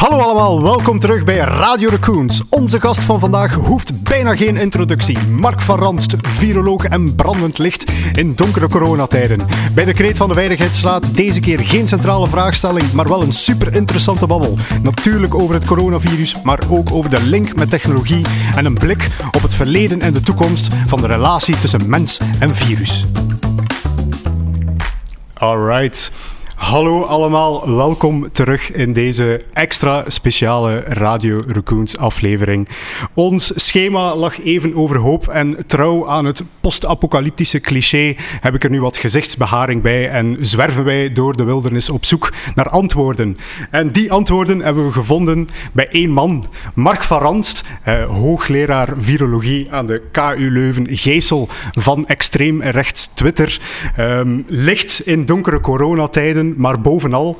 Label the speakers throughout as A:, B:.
A: Hallo allemaal, welkom terug bij Radio Raccoons. Onze gast van vandaag hoeft bijna geen introductie. Mark van Ranst, viroloog en brandend licht in donkere coronatijden. Bij de kreet van de veiligheid slaat deze keer geen centrale vraagstelling, maar wel een super interessante babbel. Natuurlijk over het coronavirus, maar ook over de link met technologie en een blik op het verleden en de toekomst van de relatie tussen mens en virus. Alright. Hallo allemaal, welkom terug in deze extra speciale Radio Raccoons aflevering. Ons schema lag even overhoop en trouw aan het post-apocalyptische cliché heb ik er nu wat gezichtsbeharing bij en zwerven wij door de wildernis op zoek naar antwoorden. En die antwoorden hebben we gevonden bij één man, Mark van Ranst, eh, hoogleraar virologie aan de KU Leuven, geesel van extreem rechts Twitter, ehm, licht in donkere coronatijden maar bovenal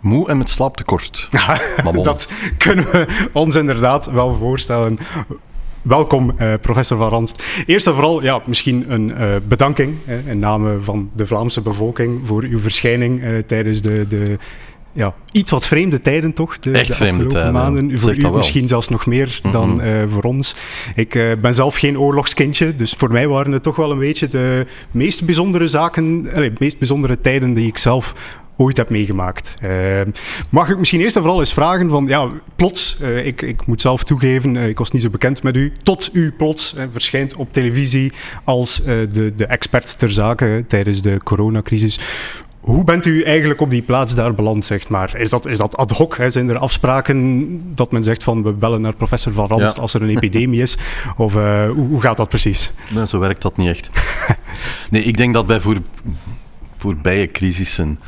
B: Moe en met slaaptekort.
A: dat kunnen we ons inderdaad wel voorstellen. Welkom, eh, professor Van Ranst. Eerst en vooral, ja, misschien een uh, bedanking eh, in naam van de Vlaamse bevolking voor uw verschijning eh, tijdens de, de ja, iets wat vreemde tijden toch?
B: De, Echt de vreemde tijden.
A: maanden. Voor u misschien zelfs nog meer dan mhm. uh, voor ons. Ik uh, ben zelf geen oorlogskindje, dus voor mij waren het toch wel een beetje de meest bijzondere zaken, de meest bijzondere tijden die ik zelf ooit heb meegemaakt. Uh, mag ik misschien eerst en vooral eens vragen van, ja, plots, uh, ik, ik moet zelf toegeven, uh, ik was niet zo bekend met u, tot u plots verschijnt op televisie als de, de expert ter zake tijdens de coronacrisis. Hoe bent u eigenlijk op die plaats daar beland, zeg maar? Is dat, is dat ad hoc? Hè? Zijn er afspraken dat men zegt van we bellen naar professor Van Ranst als er een epidemie is? Of uh, hoe, hoe, gaat dat precies?
B: Nee, zo werkt dat niet echt. nee, ik denk dat bij voor, voorbije crisissen,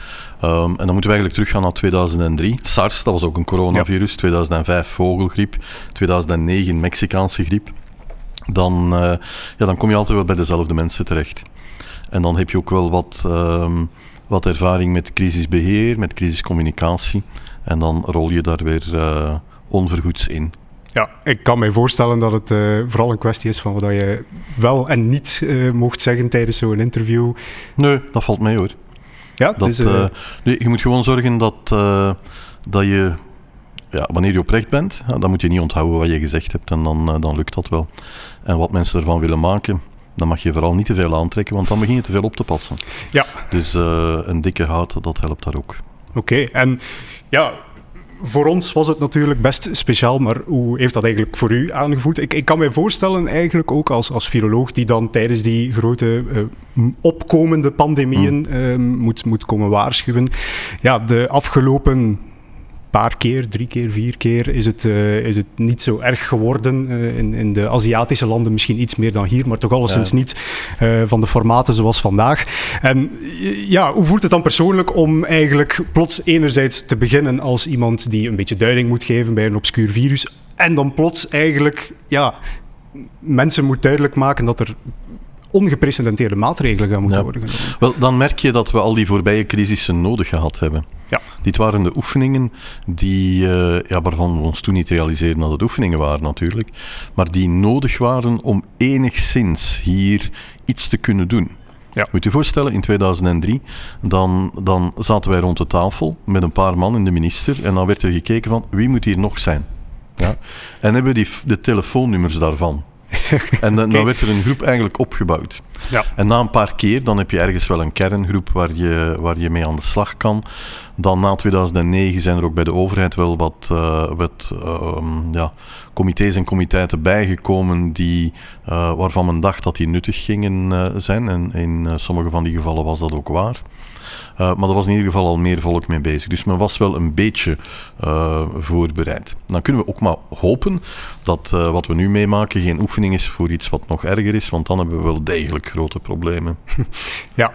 B: um, en dan moeten we eigenlijk teruggaan naar 2003. SARS, dat was ook een coronavirus. Ja. 2005 vogelgriep. 2009 Mexicaanse griep. Dan, uh, ja, dan kom je altijd wel bij dezelfde mensen terecht. En dan heb je ook wel wat... Um, wat ervaring met crisisbeheer, met crisiscommunicatie. En dan rol je daar weer uh, onvergoeds in.
A: Ja, ik kan mij voorstellen dat het uh, vooral een kwestie is van wat je wel en niet uh, mocht zeggen tijdens zo'n interview.
B: Nee, dat valt mee hoor.
A: Ja,
B: dat, is, nee, je moet gewoon zorgen dat, dat je, ja, wanneer je oprecht bent, dan moet je niet onthouden wat je gezegd hebt en dan, dan lukt dat wel. En wat mensen ervan willen maken, dan mag je vooral niet te veel aantrekken, want dan begin je te veel op te passen.
A: Ja.
B: Dus uh, een dikke hout, dat helpt daar ook.
A: Oké, en ja, voor ons was het natuurlijk best speciaal, maar hoe heeft dat eigenlijk voor u aangevoeld? Ik, ik kan mij voorstellen, eigenlijk ook als, als viroloog, die dan tijdens die grote uh, opkomende pandemieën uh, moet, moet komen waarschuwen. Ja, de afgelopen paar keer, drie keer, vier keer is het, uh, is het niet zo erg geworden. Uh, in, in de Aziatische landen misschien iets meer dan hier, maar toch alleszins ja. niet uh, van de formaten zoals vandaag. En ja, hoe voelt het dan persoonlijk om eigenlijk plots enerzijds te beginnen als iemand die een beetje duiding moet geven bij een obscuur virus, en dan plots eigenlijk ja, mensen moet duidelijk maken dat er ongeprecedenteerde maatregelen gaan moeten ja. worden genomen.
B: Wel, dan merk je dat we al die voorbije crisissen nodig gehad hebben.
A: Ja.
B: Dit waren de oefeningen die, uh, ja, waarvan we ons toen niet realiseerden dat het oefeningen waren natuurlijk, maar die nodig waren om enigszins hier iets te kunnen doen.
A: Ja.
B: Moet je je voorstellen, in 2003, dan, dan zaten wij rond de tafel met een paar man in de minister en dan werd er gekeken van wie moet hier nog zijn. Ja? En hebben we die, de telefoonnummers daarvan. en dan, dan, werd er een groep eigenlijk opgebouwd.
A: Ja.
B: En na een paar keer, dan heb je ergens wel een kerngroep waar je, waar je mee aan de slag kan. Dan na 2009 zijn er ook bij de overheid wel wat, uh, wat uh, ja, comité's en comiteiten bijgekomen die, uh, waarvan men dacht dat die nuttig gingen eh, zijn. En in sommige van die gevallen was dat ook waar. Maar er was in ieder geval al meer volk mee bezig. Dus men was wel een beetje voorbereid. Dan kunnen we ook maar hopen dat wat we nu meemaken geen oefening is voor iets wat nog erger is, want dan hebben we wel degelijk grote problemen.
A: Ja,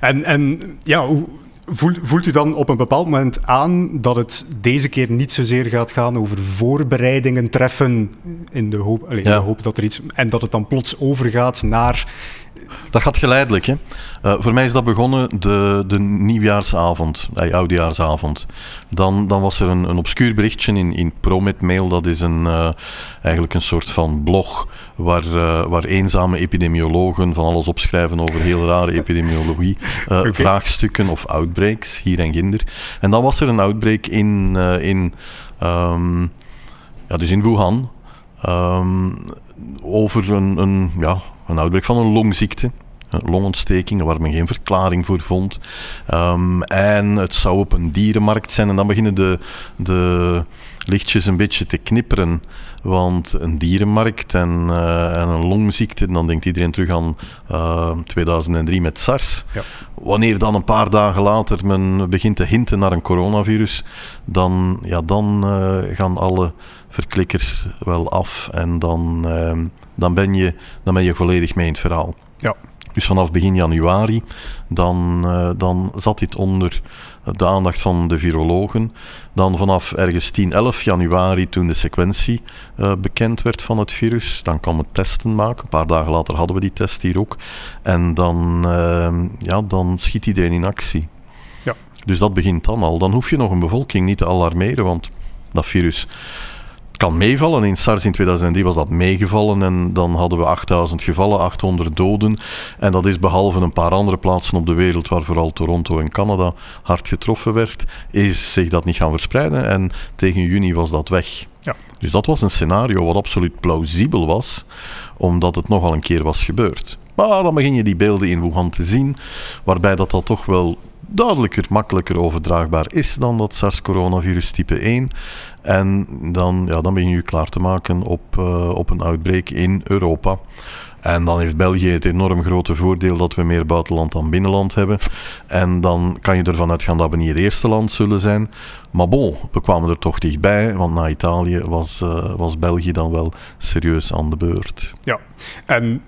A: en, en ja, hoe, Voelt, voelt, u dan op een bepaald moment aan dat het deze keer niet zozeer gaat gaan over voorbereidingen treffen in de hoop, allez, ja. in de hoop dat er iets. en dat het dan plots overgaat naar
B: Dat gaat geleidelijk. Hè? Uh, voor mij is dat begonnen de, de nieuwjaarsavond, uh, oudejaarsavond. Dan, dan was er een, een obscuur berichtje in, in Promet Mail. Dat is een, uh, eigenlijk een soort van blog waar, waar eenzame epidemiologen van alles opschrijven over heel rare epidemiologie. Okay. Vraagstukken of outbreaks, hier en ginder. En dan was er een outbreak in, in, um, ja, dus in Wuhan. Um, over een, een, ja, een van een longziekte. Een longontsteking, waar men geen verklaring voor vond. Um, en het zou op een dierenmarkt zijn. En dan beginnen de, de lichtjes een beetje te knipperen. Want een dierenmarkt en, uh, en een longziekte, dan denkt iedereen terug aan uh, eh, 2003 met SARS. Ja. Wanneer dan een paar dagen later men begint te hinten naar een coronavirus, dan, ja, dan uh, gaan alle verklikkers wel af. En dan, ehm, dan, ben je, dan ben je volledig mee in het verhaal.
A: Ja.
B: Dus vanaf begin januari, dan, uh, dan zat dit onder de aandacht van de virologen. Dan vanaf ergens 10, 11 januari, toen de sequentie uh, bekend werd van het virus, dan kwam het testen maken. Een paar dagen later hadden we die test hier ook. En dan, uh, ja, dan schiet iedereen in actie.
A: Ja.
B: Dus dat begint dan al. Dan hoef je nog een bevolking niet te alarmeren, want dat virus kan meevallen. In SARS in 2003 was dat meegevallen en dan hadden we 8000 gevallen, 800 doden. En dat is behalve een paar andere plaatsen op de wereld, waar vooral Toronto en Canada hard getroffen werd, is zich dat niet gaan verspreiden. En tegen juni was dat weg.
A: Ja.
B: Dus dat was een scenario wat absoluut plausibel was, omdat het nogal een keer was gebeurd. Maar dan begin je die beelden in Wuhan te zien, waarbij dat, dat toch wel duidelijker, makkelijker overdraagbaar is dan dat SARS-coronavirus type 1. En dan, ja, dan begin je je klaar te maken op, uh, op een outbreak in Europa. En dan heeft België het enorm grote voordeel dat we meer buitenland dan binnenland hebben. En dan kan je ervan uitgaan dat we niet het eerste land zullen zijn. Maar bon, we kwamen er toch dichtbij, want na Italië was, uh, was België dan wel serieus aan de beurt.
A: Ja, en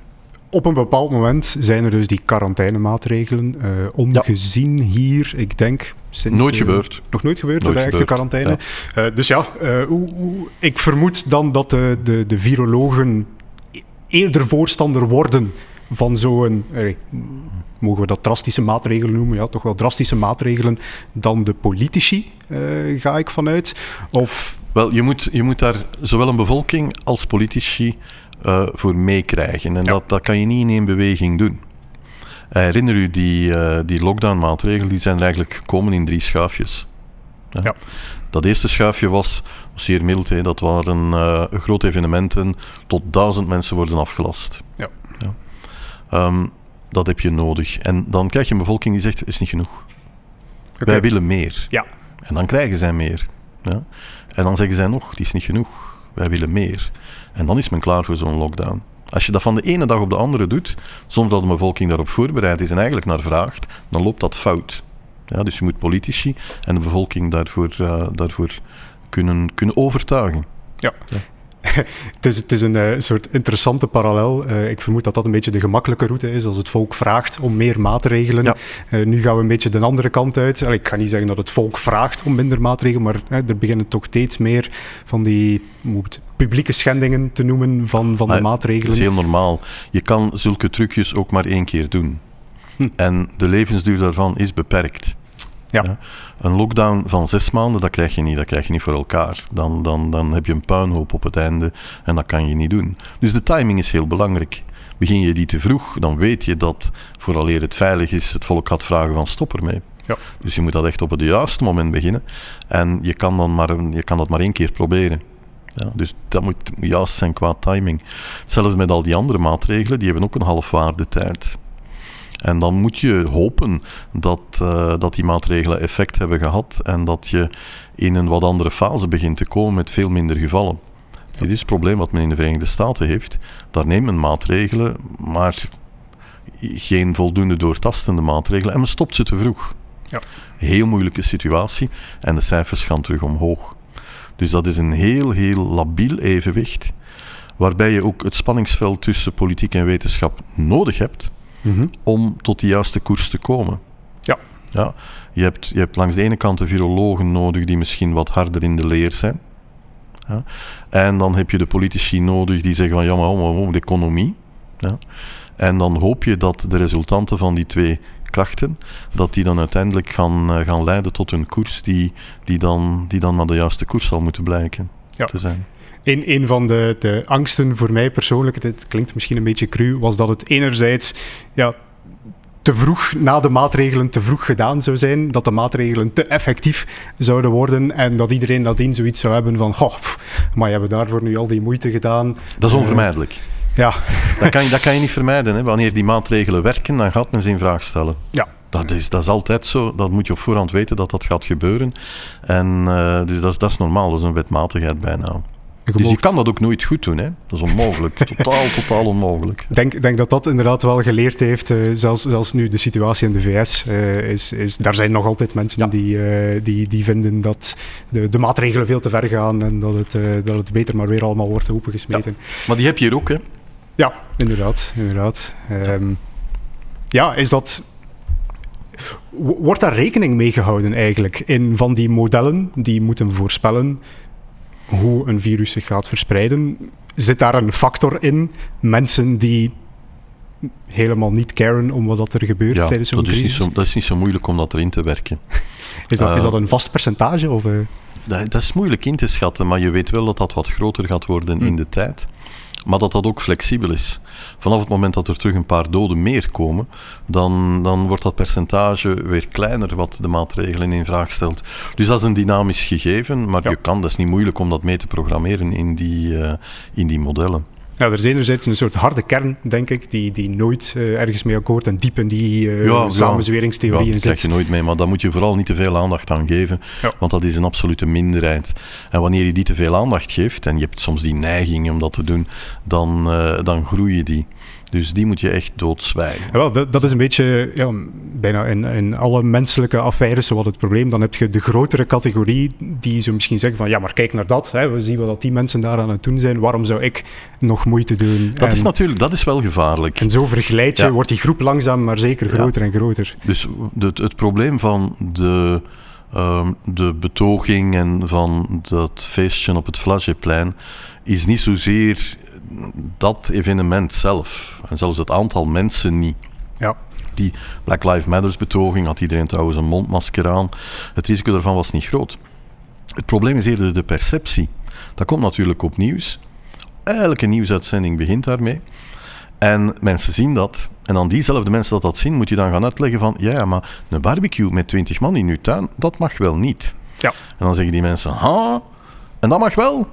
A: op een bepaald moment zijn er dus die quarantainemaatregelen uh, omgezien ja. hier, ik denk...
B: Sinds nooit gebeurd.
A: Nog nooit gebeurd, nooit de echte quarantaine. Ja. Uh, dus ja, uh, hoe, hoe, ik vermoed dan dat de, de, de virologen eerder voorstander worden van zo'n... mogen we dat drastische maatregelen noemen? Ja, toch wel drastische maatregelen dan de politici, ga ik vanuit. Of...
B: Wel, je moet, je moet daar zowel een bevolking als politici uh, voor meekrijgen. En ja. dat, dat kan je niet in één beweging doen. Herinner u, die, uh, die lockdown-maatregelen die zijn eigenlijk gekomen in drie schuifjes.
A: Ja. ja.
B: Dat eerste schuifje was zeer mild. Hè. Dat waren uh, grote evenementen. Tot duizend mensen worden afgelast.
A: Ja.
B: ja. Um, dat heb je nodig. En dan krijg je een bevolking die zegt: is niet genoeg. Okay. Wij willen meer.
A: Ja.
B: En dan krijgen zij meer. Ja. En dan zeggen zij nog: het is niet genoeg. Wij willen meer. En dan is men klaar voor zo'n lockdown. Als je dat van de ene dag op de andere doet, zonder dat de bevolking daarop voorbereid is en eigenlijk naar vraagt, dan loopt dat fout. Ja, dus je moet politici en de bevolking daarvoor, uh, daarvoor kunnen, kunnen overtuigen.
A: Ja. ja. het, is, het is een uh, soort interessante parallel. Uh, ik vermoed dat dat een beetje de gemakkelijke route is als het volk vraagt om meer maatregelen.
B: Ja.
A: Uh, nu gaan we een beetje de andere kant uit. ik ga niet zeggen dat het volk vraagt om minder maatregelen, maar er beginnen toch steeds meer van die moet, publieke schendingen te noemen van, van de maatregelen.
B: Dat is heel normaal. Je kan zulke trucjes ook maar één keer doen. Hm. En de levensduur daarvan is beperkt.
A: Ja. ja.
B: Een lockdown van zes maanden, dat krijg je niet. Dat krijg je niet voor elkaar. Dan, dan, dan heb je een puinhoop op het einde en dat kan je niet doen. Dus de timing is heel belangrijk. Begin je die te vroeg, dan weet je dat vooraleer het veilig is, het volk gaat vragen van stop ermee.
A: Ja.
B: Dus je moet dat echt op het juiste moment beginnen. En je kan, dan maar, je kan dat maar één keer proberen. Ja, dus dat moet juist zijn qua timing. Hetzelfde met al die andere maatregelen, die hebben ook een halfwaarde tijd. En dan moet je hopen dat, uh, dat die maatregelen effect hebben gehad en dat je in een wat andere fase begint te komen met veel minder gevallen. Dit is het probleem wat men in de Verenigde Staten heeft. Daar neemt men maatregelen, maar geen voldoende doortastende maatregelen en men stopt ze te vroeg.
A: Ja.
B: Heel moeilijke situatie en de cijfers gaan terug omhoog. Dus dat is een heel, heel labiel evenwicht, waarbij je ook het spanningsveld tussen politiek en wetenschap nodig hebt mm -hmm. om tot de juiste koers te komen.
A: Ja.
B: Ja, je, hebt, je hebt langs de ene kant de virologen nodig die misschien wat harder in de leer zijn. Ja. En dan heb je de politici nodig die zeggen van ja, maar, maar de economie. Ja. En dan hoop je dat de resultanten van die twee krachten, dat die dan uiteindelijk gaan, eh, gaan leiden tot een koers die, die, dan, die dan naar de juiste koers zal moeten blijken te zijn.
A: Een, een van de, de angsten voor mij persoonlijk, het klinkt misschien een beetje cru, was dat het enerzijds ja, te vroeg na de maatregelen te vroeg gedaan zou zijn, dat de maatregelen te effectief zouden worden en dat iedereen nadien zoiets zou hebben van, goh, maar je hebben daarvoor nu al die moeite gedaan.
B: Dat is onvermijdelijk. Ja. Dat kan, je, dat kan je niet vermijden. Hè. Wanneer die maatregelen werken, dan gaat men ze in vraag stellen.
A: Ja.
B: Dat is, dat is altijd zo. Dat moet je op voorhand weten dat dat gaat gebeuren. En uh, dus dat is, dat is normaal. Dat is een wetmatigheid bijna. Dus je kan dat ook nooit goed doen, hè? Dat is onmogelijk. totaal, totaal onmogelijk.
A: Ik denk, denk dat dat inderdaad wel geleerd heeft. Uh, zelfs, zelfs nu de situatie in de VS uh, is, is... Daar zijn nog altijd mensen die, uh, die, die vinden dat de, de maatregelen veel te ver gaan en dat het, dat het beter maar weer allemaal wordt opengesmeten.
B: Ja. Maar die heb je hier ook, hè?
A: Ja, inderdaad. inderdaad. Um, ja, is dat... Wordt daar rekening mee gehouden eigenlijk in van die modellen die moeten voorspellen hoe een virus zich gaat verspreiden. Zit daar een factor in? Mensen die helemaal niet caren om wat er gebeurt
B: ja,
A: tijdens zo'n
B: crisis? Zo, dat is niet zo moeilijk om dat erin te werken.
A: Is dat, uh, is dat een vast percentage? Of, uh?
B: dat, dat, is moeilijk in te schatten, maar je weet wel dat dat wat groter gaat worden hm. in de tijd. Maar dat dat ook flexibel is. Vanaf het moment dat er terug een paar doden meer komen, dan, dan wordt dat percentage weer kleiner wat de maatregelen in vraag stelt. Dus dat is een dynamisch gegeven, maar ja. je kan, dat is niet moeilijk om dat mee te programmeren in die, uh, in die modellen.
A: Ja, er is enerzijds een soort harde kern, denk ik, die, die nooit uh, ergens mee akkoord en diep in die uh, ja, samenzweringstheorieën ja, zit.
B: je nooit mee, maar daar moet je vooral niet te veel aandacht aan geven, ja. want dat is een absolute minderheid. En wanneer je die te veel aandacht geeft, en je hebt soms die neiging om dat te doen, dan, uh, dan groeien die. Dus die moet je echt doodzwijgen.
A: Ja, wel, dat, dat, is een beetje ja, bijna in, in alle menselijke affaires wat het probleem. Dan heb je de grotere categorie die zo misschien zeggen van ja, maar kijk naar dat. Hè, we zien wat die mensen daar aan het doen zijn. Waarom zou ik nog moeite doen?
B: Dat en, is natuurlijk, dat is wel gevaarlijk.
A: En zo vergeleid je, ja. wordt die groep langzaam maar zeker groter en groter.
B: Dus het, het probleem van de, um, de betoging en van dat feestje op het Flageplein is niet zozeer dat evenement zelf, en zelfs het aantal mensen niet.
A: Ja.
B: Die Black Lives Matters betoging had iedereen trouwens een mondmasker aan. Het risico daarvan was niet groot. Het probleem is eerder de perceptie. Dat komt natuurlijk op nieuws. Elke nieuwsuitzending begint daarmee. En mensen zien dat. En dan diezelfde mensen dat dat zien, moet je dan gaan uitleggen van... Ja, maar een barbecue met 20 man in uw tuin, dat mag wel niet.
A: Ja.
B: En dan zeggen die mensen... Ha, en dat mag wel.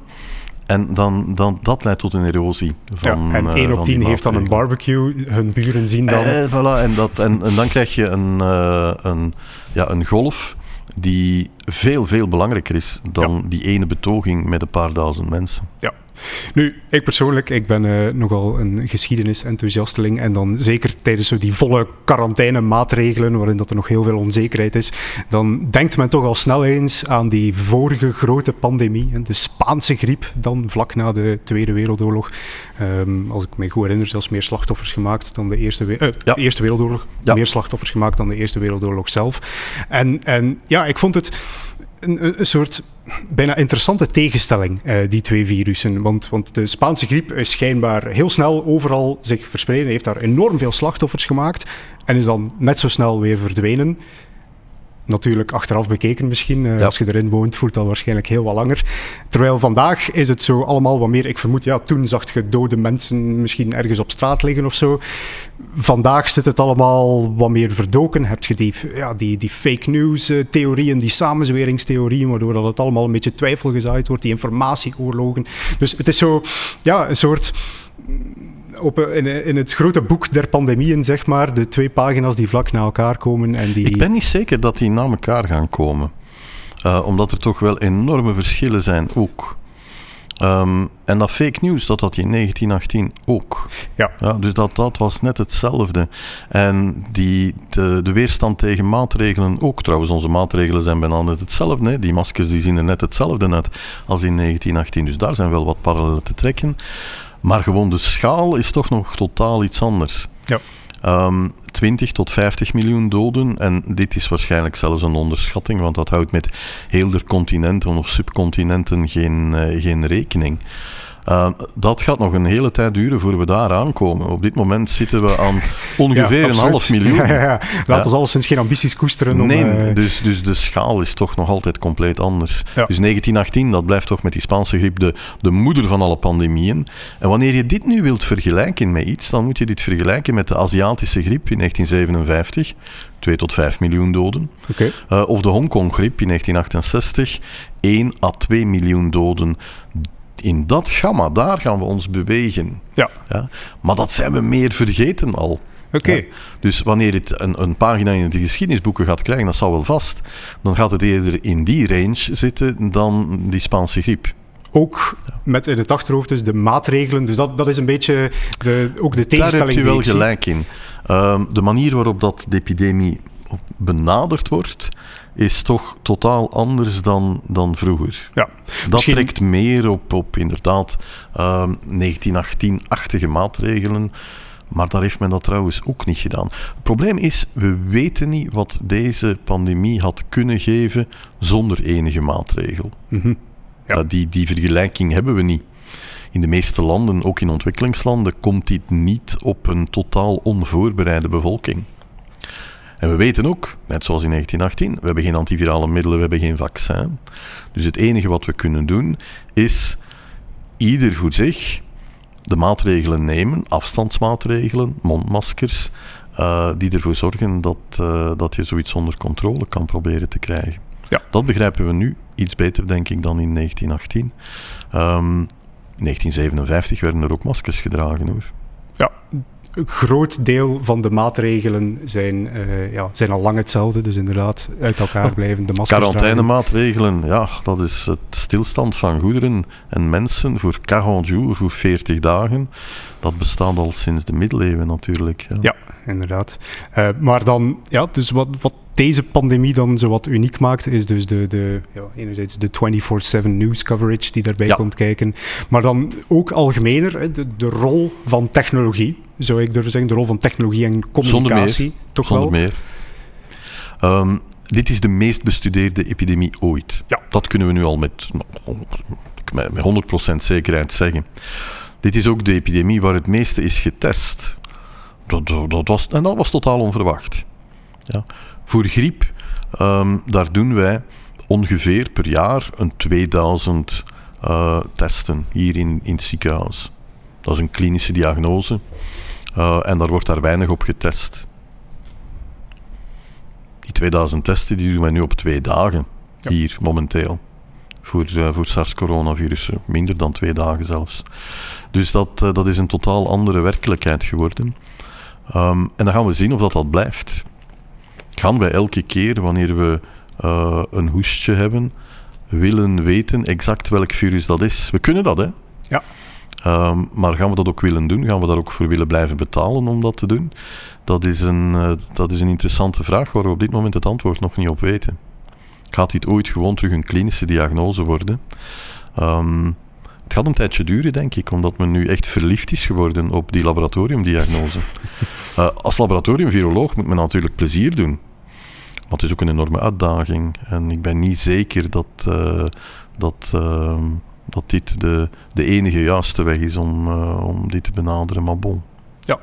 B: En dan, dan, dat leidt tot een erosie. Van,
A: ja, en 1 op 10 heeft dan een barbecue, hun buren zien dan.
B: Eh, voilà, en, dat, en, en dan krijg je een, uh, een, ja, een golf die veel, veel belangrijker is dan ja. die ene betoging met een paar duizend mensen.
A: Ja. Nu, ik persoonlijk, ik ben uh, nogal een geschiedenisenthousiasteling en dan zeker tijdens zo die volle quarantaine-maatregelen, waarin dat er nog heel veel onzekerheid is, dan denkt men toch al snel eens aan die vorige grote pandemie, de Spaanse griep, dan vlak na de Tweede Wereldoorlog. Um, als ik me goed herinner, zelfs meer slachtoffers gemaakt dan de Eerste, uh, ja. de eerste Wereldoorlog. Ja. Meer slachtoffers gemaakt dan de Eerste Wereldoorlog zelf. En, en ja, ik vond het een, soort bijna interessante tegenstelling, uh, die twee virussen. Want, want de Spaanse griep is schijnbaar heel snel overal zich verspreiden, heeft daar enorm veel slachtoffers gemaakt en is dan net zo snel weer verdwenen. Natuurlijk achteraf bekeken misschien. Uh, ja. Als je erin woont, voelt dat waarschijnlijk heel wat langer. Terwijl vandaag is het zo allemaal wat meer... Ik vermoed, ja, toen zag je dode mensen misschien ergens op straat liggen of zo. Vandaag zit het allemaal wat meer verdoken. Heb je die, ja, die, die fake news uh, theorieën, die samenzweringstheorieën, waardoor dat het allemaal een beetje twijfel gezaaid wordt, die informatieoorlogen. Dus het is zo, ja, een soort op, in, in, het grote boek der pandemieën, zeg maar, de twee pagina's die vlak na elkaar komen. En die...
B: Ik ben niet zeker dat die na elkaar gaan komen. Uh, omdat er toch wel enorme verschillen zijn ook. Um, en dat fake news, dat had je in 1918 ook.
A: Ja.
B: ja dus dat, dat was net hetzelfde. En die, de, de weerstand tegen maatregelen ook. Trouwens, onze maatregelen zijn bijna net hetzelfde. Hè. Die maskers die zien er net hetzelfde uit als in 1918. Dus daar zijn wel wat parallellen te trekken. Maar gewoon de schaal is toch nog totaal iets anders.
A: Ja.
B: Um, 20 tot 50 miljoen doden. En dit is waarschijnlijk zelfs een onderschatting, want dat houdt met heel de continenten of subcontinenten geen, uh, geen rekening. Uh, dat gaat nog een hele tijd duren voor we daar aankomen. Op dit moment zitten we aan ongeveer
A: ja,
B: een half miljoen.
A: Ja, ja, ja. Laat ons sinds geen ambities koesteren.
B: Nee,
A: om, uh...
B: dus, dus de schaal is toch nog altijd compleet anders. Dus 1918, dat blijft toch met die Spaanse griep de, de moeder van alle pandemieën. En wanneer je dit nu wilt vergelijken met iets, dan moet je dit vergelijken met de Aziatische griep in 1957. 2 tot 5 miljoen doden.
A: Okay.
B: Uh, of de Hongkong-griep in 1968. 1 à 2 miljoen doden. In dat gamma, daar gaan we ons bewegen.
A: Ja.
B: ja? Maar dat zijn we meer vergeten al.
A: Oké. Okay.
B: Ja? Dus wanneer het een, een, pagina in de geschiedenisboeken gaat krijgen, dat zal wel vast, dan gaat het eerder in die range zitten dan die Spaanse griep.
A: Ook met in het achterhoofd dus de maatregelen. Dus dat, dat is een beetje de, ook de tegenstelling.
B: Daar heb je wel gelijk in. Um, de manier waarop dat de epidemie benaderd wordt, is toch totaal anders dan, dan vroeger.
A: Ja,
B: dat misschien... trekt meer op, op inderdaad um, 1918-achtige maatregelen. Maar daar heeft men dat trouwens ook niet gedaan. Het probleem is, we weten niet wat deze pandemie had kunnen geven zonder enige maatregel.
A: Mm -hmm. ja.
B: die, die vergelijking hebben we niet. In de meeste landen, ook in ontwikkelingslanden, komt dit niet op een totaal onvoorbereide bevolking. En we weten ook, net zoals in 1918, we hebben geen antivirale middelen, we hebben geen vaccin. Dus het enige wat we kunnen doen is ieder voor zich de maatregelen nemen, afstandsmaatregelen, mondmaskers, uh, die ervoor zorgen dat, uh, dat je zoiets onder controle kan proberen te krijgen.
A: Ja.
B: Dat begrijpen we nu iets beter, denk ik, dan in 1918. Um, 1957 werden er ook maskers gedragen hoor.
A: Ja, groot deel van de maatregelen zijn, uh, ja, zijn al lang hetzelfde. Dus inderdaad, uit elkaar blijven de maskers
B: Quarantainemaatregelen, ja, dat is het stilstand van goederen en mensen voor 40 jours, voor 40 dagen. Dat bestaat al sinds de middeleeuwen natuurlijk.
A: Ja, ja inderdaad. Uh, maar dan, ja, dus wat, wat deze pandemie dan zo wat uniek maakt, is dus de, de ja, enerzijds de 24-7 news coverage die daarbij ja. komt kijken. Maar dan ook algemener de, de rol van technologie, zou ik durven zeggen. De rol van technologie en communicatie.
B: Zonder meer.
A: Toch
B: Zonder
A: wel?
B: meer. Um, dit is de meest bestudeerde epidemie ooit.
A: Ja.
B: Dat kunnen we nu al met, met 100% zekerheid zeggen. Dit is ook de epidemie waar het meeste is getest. Dat, dat, dat was, en dat was totaal onverwacht. Ja. Voor griep, um, daar doen wij ongeveer per jaar een 2000 uh, testen hier in, in het ziekenhuis. Dat is een klinische diagnose uh, en daar wordt daar weinig op getest. Die 2000 testen die doen wij nu op twee dagen ja. hier momenteel. Voor, uh, voor SARS-coronavirus, minder dan twee dagen zelfs. Dus dat, dat is een totaal andere werkelijkheid geworden. Um, en dan gaan we zien of dat, dat blijft gaan wij elke keer wanneer we uh, een hoestje hebben, willen weten exact welk virus dat is. We kunnen dat, hè?
A: Ja.
B: Um, maar gaan we dat ook willen doen? Gaan we daar ook voor willen blijven betalen om dat te doen? Dat is een, uh, dat is een interessante vraag waar we op dit moment het antwoord nog niet op weten. Gaat dit ooit gewoon terug een klinische diagnose worden? Um, het gaat een tijdje duren, denk ik, omdat men nu echt verliefd is geworden op die laboratoriumdiagnose. uh, als laboratoriumviroloog moet men natuurlijk plezier doen. Maar het is ook een enorme uitdaging. En ik ben niet zeker dat, uh, dat, uh, dat dit de, de enige juiste weg is om, uh, om dit te benaderen. Maar bon.
A: Ja,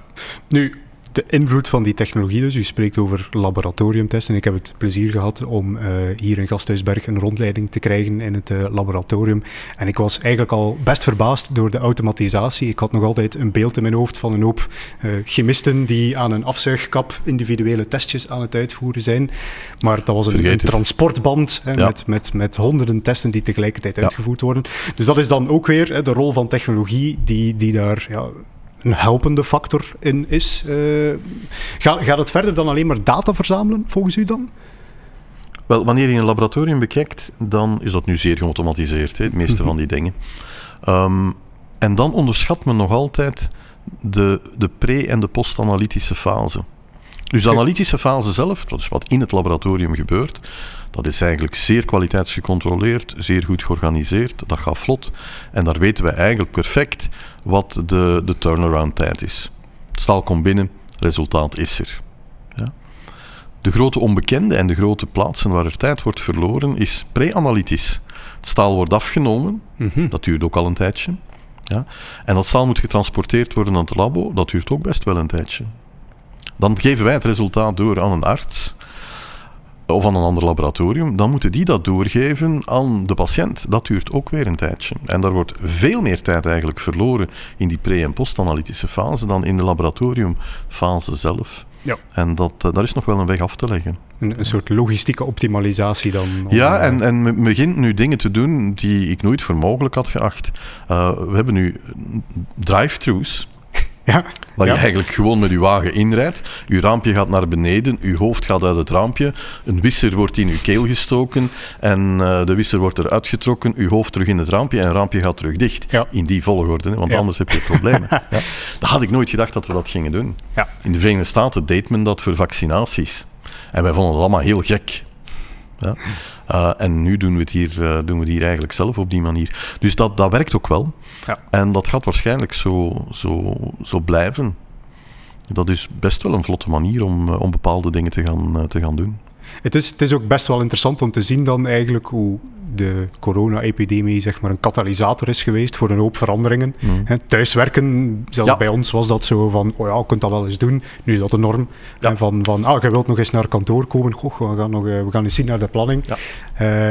A: nu de invloed van die technologie dus. U spreekt over laboratoriumtesten. Ik heb het plezier gehad om uh, hier in Gasthuisberg een rondleiding te krijgen in het uh, laboratorium. En ik was eigenlijk al best verbaasd door de automatisatie. Ik had nog altijd een beeld in mijn hoofd van een hoop uh, chemisten die aan een afzuigkap individuele testjes aan het uitvoeren zijn. Maar dat was een, een transportband hè, ja. met, met, met honderden testen die tegelijkertijd ja. uitgevoerd worden. Dus dat is dan ook weer hè, de rol van technologie die, die daar... Ja, een helpende factor in is. Uh, gaat, gaat het verder dan alleen maar data verzamelen, volgens u dan?
B: Wel, wanneer je een laboratorium bekijkt, dan is dat nu zeer geautomatiseerd, hè, het meeste van die dingen. Um, en dan onderschat men nog altijd de, de pre- en de post-analytische fase. Dus de analytische fase zelf, dat is wat in het laboratorium gebeurt, dat is eigenlijk zeer kwaliteitsgecontroleerd, zeer goed georganiseerd, dat gaat vlot. En daar weten we eigenlijk perfect wat de, de turnaround tijd is. Het staal komt binnen, resultaat is er. Ja. De grote onbekende en de grote plaatsen waar er tijd wordt verloren is pre-analytisch. Het staal wordt afgenomen,
A: mm -hmm.
B: dat duurt ook al een tijdje. Ja? En dat zal moet getransporteerd worden naar het labo, dat duurt ook best wel een tijdje. Dan geven wij het resultaat door aan een arts of aan een ander laboratorium, dan moeten die dat doorgeven aan de patiënt. Dat duurt ook weer een tijdje. En daar wordt veel meer tijd eigenlijk verloren in die pre- en postanalytische fase dan in de laboratoriumfase zelf.
A: Ja.
B: En dat, uh, daar is nog wel een weg af te leggen.
A: Een, een soort logistieke optimalisatie dan?
B: Ja, en, en men begint nu dingen te doen die ik nooit voor mogelijk had geacht. Uh, we hebben nu drive-thrus
A: ja.
B: Waar
A: ja.
B: je eigenlijk gewoon met je wagen inrijdt. Je raampje gaat naar beneden, je hoofd gaat uit het raampje. Een wisser wordt in je keel gestoken en uh, de wisser wordt eruit getrokken. Je hoofd terug in het raampje en het raampje gaat terug dicht.
A: Ja.
B: In die volgorde, hè, want
A: Ja.
B: anders heb je problemen. ja. Dat had ik nooit gedacht dat we dat gingen doen.
A: Ja.
B: In de Verenigde Staten deed men dat voor vaccinaties. En wij vonden het allemaal heel gek. Ja. Uh, en nu doen we, het hier, uh, doen we het hier eigenlijk zelf op die manier. Dus dat, dat werkt ook wel.
A: Ja.
B: En dat gaat waarschijnlijk zo, zo, zo blijven. Dat is best wel een vlotte manier om, uh, om bepaalde dingen te gaan, te gaan doen.
A: Het is, het is ook best wel interessant om te zien dan eigenlijk hoe de corona-epidemie zeg maar een katalysator is geweest voor een hoop veranderingen.
B: Mm.
A: Hè, thuiswerken, zelfs
B: Ja.
A: bij ons was dat zo van, oh ja, je kunt dat wel eens doen. Nu is dat de norm.
B: Ja.
A: En van, van, ah, je wilt nog eens naar kantoor komen. Goh, we gaan, nog, eh, we gaan eens zien naar de planning.
B: Ja.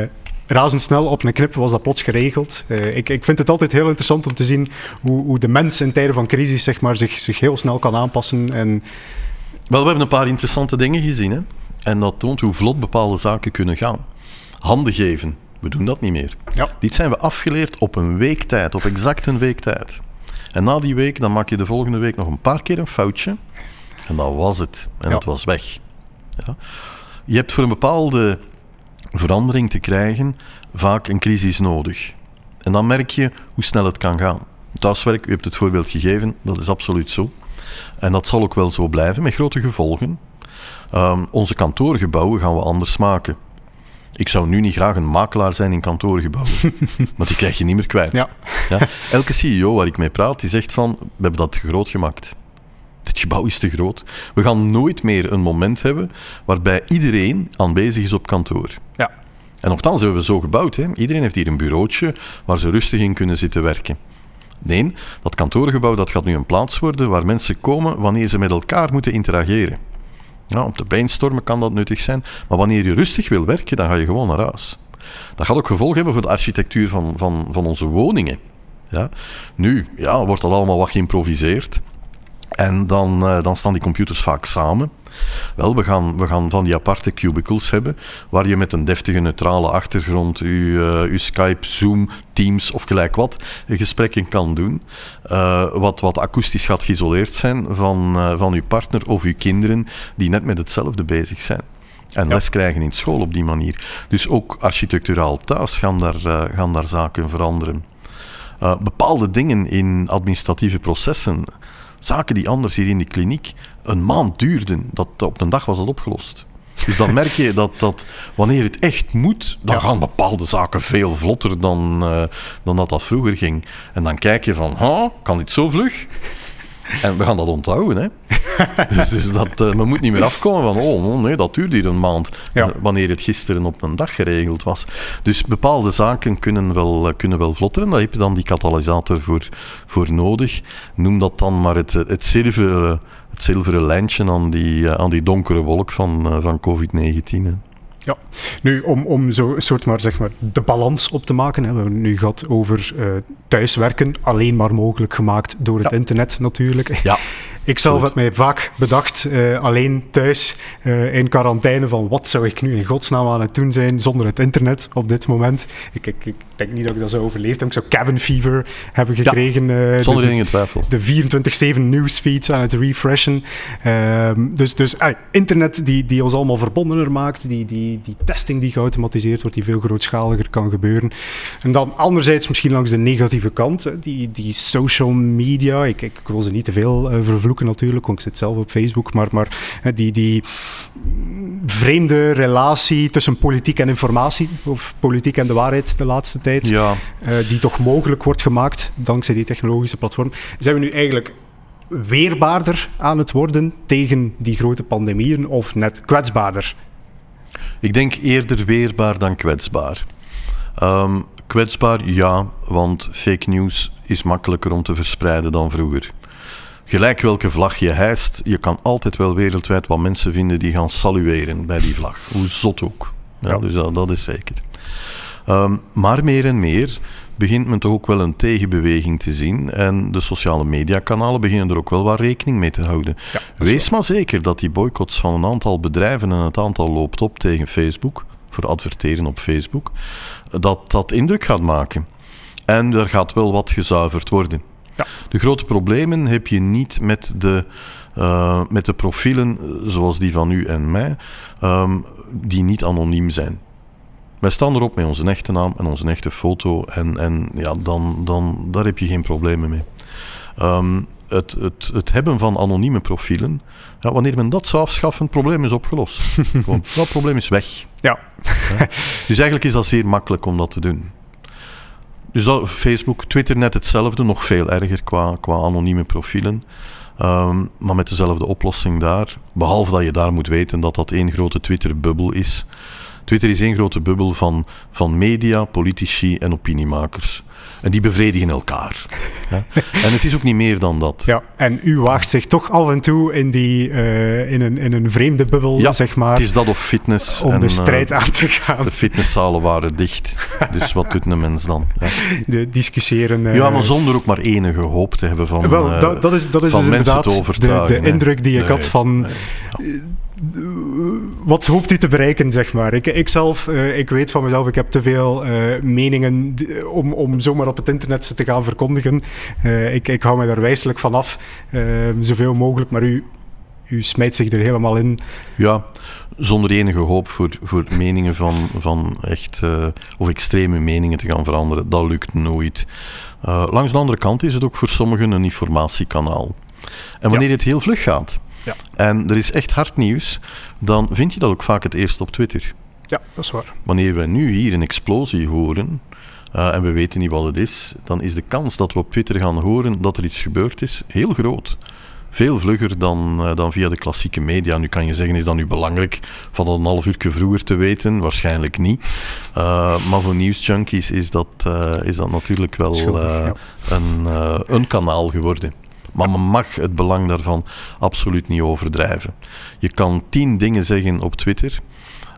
A: Eh, razendsnel op een knip was dat plots geregeld. Eh, ik, ik vind het altijd heel interessant om te zien hoe, hoe de mens in tijden van crisis zeg maar, zich, zich heel snel kan aanpassen. En
B: Wel, we hebben een paar interessante dingen gezien. Hè? En dat toont hoe vlot bepaalde zaken kunnen gaan. Handen geven, we doen dat niet meer.
A: ja,
B: Dit zijn we afgeleerd op een week tijd, op exact een week tijd. En na die week, dan maak je de volgende week nog een paar keer een foutje. En dat was het. En
A: Ja.
B: het was weg. Ja. Je hebt voor een bepaalde verandering te krijgen vaak een crisis nodig. En dan merk je hoe snel het kan gaan. Thuiswerk, u hebt het voorbeeld gegeven, dat is absoluut zo. En dat zal ook wel zo blijven, met grote gevolgen. Ehm, onze kantoorgebouwen gaan we anders maken. Ik zou nu niet graag een makelaar zijn in kantoorgebouwen, want die krijg je niet meer kwijt.
A: ja.
B: Ja, elke CEO waar ik mee praat, die zegt van, we hebben dat te groot gemaakt. Dit gebouw is te groot. We gaan nooit meer een moment hebben waarbij iedereen aanwezig is op kantoor.
A: Ja.
B: En nogthans hebben we zo gebouwd. Hè. Iedereen heeft hier een bureautje waar ze rustig in kunnen zitten werken. Nee, dat kantoorgebouw dat gaat nu een plaats worden waar mensen komen wanneer ze met elkaar moeten interageren. Ja, om te brainstormen kan dat nuttig zijn, maar wanneer je rustig wil werken, dan ga je gewoon naar huis. Dat gaat ook gevolgen hebben voor de architectuur van, van, van onze woningen. Ja. Nu ja, wordt dat allemaal wat geïmproviseerd. En dan, uh, dan staan die computers vaak samen. Wel, we gaan, we gaan van die aparte cubicles hebben, waar je met een deftige neutrale achtergrond je, uh, je Skype, Zoom, Teams of gelijk wat gesprekken kan doen. Uh, wat, wat akoestisch gaat geïsoleerd zijn van, uh, van uw partner of uw kinderen die net met hetzelfde bezig zijn. En
A: Ja.
B: les krijgen in school op die manier. Dus ook architecturaal thuis gaan daar, gaan daar zaken veranderen. Uh, bepaalde dingen in administratieve processen, zaken die anders hier in de kliniek een maand duurden, dat, op een dag was dat opgelost. Dus dan merk je dat, dat wanneer het echt moet, dan
A: Ja.
B: gaan bepaalde zaken veel vlotter dan, uh, dan dat dat vroeger ging. En dan kijk je van, kan dit zo vlug? En we gaan dat onthouden, hè. dus dus dat, uh, men moet niet meer afkomen van, oh nee, dat duurt hier een maand.
A: Ja.
B: Uh, wanneer het gisteren op een dag geregeld was. Dus bepaalde zaken kunnen wel, kunnen wel vlotter en daar heb je dan die katalysator voor, voor nodig. Noem dat dan maar het, het zilveren, het zilveren lijntje aan die, aan die donkere wolk van, van COVID-19.
A: Ja, nu om, om zo een soort maar, zeg maar de balans op te maken, hè, we hebben nu gehad over uh, thuiswerken, alleen maar mogelijk gemaakt door het
B: Ja.
A: internet natuurlijk.
B: Ja.
A: Ik zelf heb mij vaak bedacht, uh, alleen thuis uh, in quarantaine, van wat zou ik nu in godsnaam aan het doen zijn zonder het internet op dit moment. Ik, ik, ik denk niet dat ik dat zou overleefd hebben. Ik zou cabin fever hebben gekregen.
B: Ja, zonder
A: de,
B: enige twijfel.
A: De 24-7 newsfeeds aan het refreshen. Um, dus dus internet die, die ons allemaal verbondener maakt, die, die, die testing die geautomatiseerd wordt, die veel grootschaliger kan gebeuren. En dan anderzijds misschien langs de negatieve kant, die, die social media. Ik, ik wil ze niet te veel uh, vervloeken natuurlijk, want ik zit zelf op Facebook, maar, maar die, die vreemde relatie tussen politiek en informatie, of politiek en de waarheid de laatste tijd,
B: ja.
A: uh, die toch mogelijk wordt gemaakt dankzij die technologische platform, zijn we nu eigenlijk weerbaarder aan het worden tegen die grote pandemieën of net kwetsbaarder?
B: Ik denk eerder weerbaar dan kwetsbaar. Um, kwetsbaar, ja, want fake news is makkelijker om te verspreiden dan vroeger. Gelijk welke vlag je hijst, je kan altijd wel wereldwijd wat mensen vinden die gaan salueren bij die vlag. Hoe zot ook. Ja, Dus dat, dat, is zeker. Um, maar meer en meer begint men toch ook wel een tegenbeweging te zien. En de sociale mediakanalen beginnen er ook wel wat rekening mee te houden. Wees maar zeker dat die boycotts van een aantal bedrijven en het aantal loopt op tegen Facebook, voor adverteren op Facebook, dat dat indruk gaat maken. En er gaat wel wat gezuiverd worden. Ja. De grote problemen heb je niet met de, uh, met de profielen zoals die van u en mij, um, die niet anoniem zijn. Wij staan erop met onze echte naam en onze echte foto. En, en ja, dan, dan, daar heb je geen problemen mee. Um, het, het, het hebben van anonieme profielen, ja, wanneer men dat zou afschaffen, het probleem is opgelost. Gewoon, dat probleem is weg.
A: Ja.
B: ja. Dus eigenlijk is dat zeer makkelijk om dat te doen. Dus dat, Facebook, Twitter net hetzelfde, nog veel erger qua, qua anonieme profielen. Um, maar met dezelfde oplossing daar. Behalve dat je daar moet weten dat dat één grote Twitter-bubbel is. Twitter is één grote bubbel van, van media, politici en opiniemakers. En die bevredigen elkaar. Ja? En het is ook niet meer dan dat.
A: Ja, en u waagt zich toch af en toe in, die, uh, in, een, in een vreemde bubbel,
B: ja,
A: zeg maar.
B: het is dat of fitness.
A: Om
B: en,
A: de strijd uh, aan te gaan.
B: De fitnesszalen waren dicht. Dus wat doet een mens dan? Ja.
A: De discussiëren... Uh,
B: ja, maar zonder ook maar enige hoop te hebben van,
A: wel, dat, dat is, dat is dus
B: mensen
A: inderdaad de, de indruk die ik
B: nee,
A: had van...
B: Nee,
A: wat hoopt u te bereiken, zeg maar? Ik, ik zelf, uh, ik weet van mezelf, ik heb te veel uh, meningen om, om zomaar op het internet te gaan verkondigen. Uh, ik, ik hou me daar wijselijk van af, zoveel mogelijk, maar u, u smijt zich er helemaal in.
B: Ja, zonder enige hoop voor, voor meningen van, van echt, of extreme meningen te gaan veranderen, dat lukt nooit. langs de andere kant is het ook voor sommigen een informatiekanaal. En wanneer ja. het heel vlug gaat,
A: ja.
B: En er is echt hard nieuws, dan vind je dat ook vaak het eerst op Twitter.
A: Ja, dat is waar.
B: Wanneer we nu hier een explosie horen, uh, en we weten niet wat het is, dan is de kans dat we op Twitter gaan horen dat er iets gebeurd is heel groot. Veel vlugger dan, uh, dan via de klassieke media. Nu kan je zeggen, is dat nu belangrijk van dat een half uur vroeger te weten? Waarschijnlijk niet. Uh, maar voor nieuwsjunkies is dat, is dat natuurlijk wel Schuldig, ja. een, een kanaal geworden. Maar men mag het belang daarvan absoluut niet overdrijven. Je kan tien dingen zeggen op Twitter.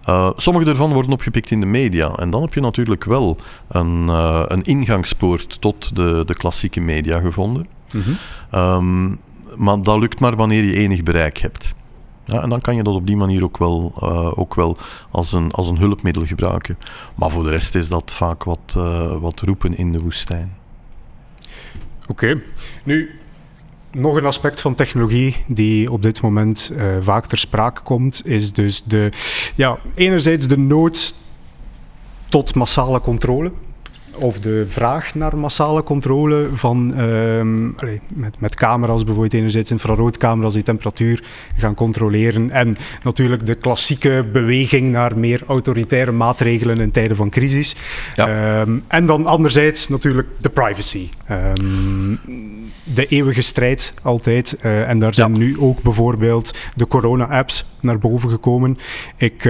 B: Uh, sommige daarvan worden opgepikt in de media. En dan heb je natuurlijk wel een, uh, een ingangspoort tot de, de klassieke media gevonden. Mm -hmm. um, maar dat lukt maar wanneer je enig bereik hebt. Ja, en dan kan je dat op die manier ook wel, uh, ook wel als, een, als een hulpmiddel gebruiken. Maar voor de rest is dat vaak wat, wat roepen in de woestijn.
A: Oké. Okay. Nu, nog een aspect van technologie die op dit moment uh, vaak ter sprake komt, is dus de, ja, enerzijds de nood tot massale controle. Of de vraag naar massale controle van um, allez, met, met camera's, bijvoorbeeld enerzijds infraroodcamera's die temperatuur gaan controleren. En natuurlijk de klassieke beweging naar meer autoritaire maatregelen in tijden van crisis. Ja. Um, en dan anderzijds natuurlijk de privacy. Um, de eeuwige strijd altijd. Uh, en daar zijn ja. nu ook bijvoorbeeld de corona-apps naar boven gekomen. Ik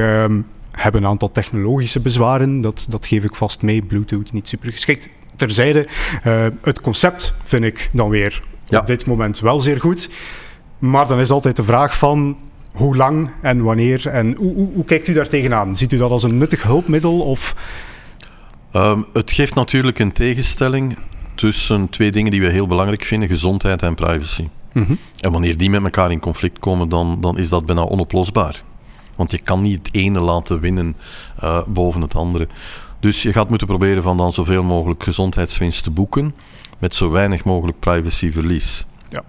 A: um, heb een aantal technologische bezwaren, dat, dat geef ik vast mee. Bluetooth niet super geschikt. Terzijde, uh, het concept vind ik dan weer ja. op dit moment wel zeer goed. Maar dan is altijd de vraag van hoe lang en wanneer en hoe, hoe, hoe kijkt u daar tegenaan? Ziet u dat als een nuttig hulpmiddel of...
B: Um, het geeft natuurlijk een tegenstelling tussen twee dingen die we heel belangrijk vinden: gezondheid en privacy. Mm -hmm. En wanneer die met elkaar in conflict komen, dan, dan is dat bijna onoplosbaar. Want je kan niet het ene laten winnen uh, boven het andere. Dus je gaat moeten proberen van dan zoveel mogelijk gezondheidswinst te boeken met zo weinig mogelijk privacyverlies.
A: Ja.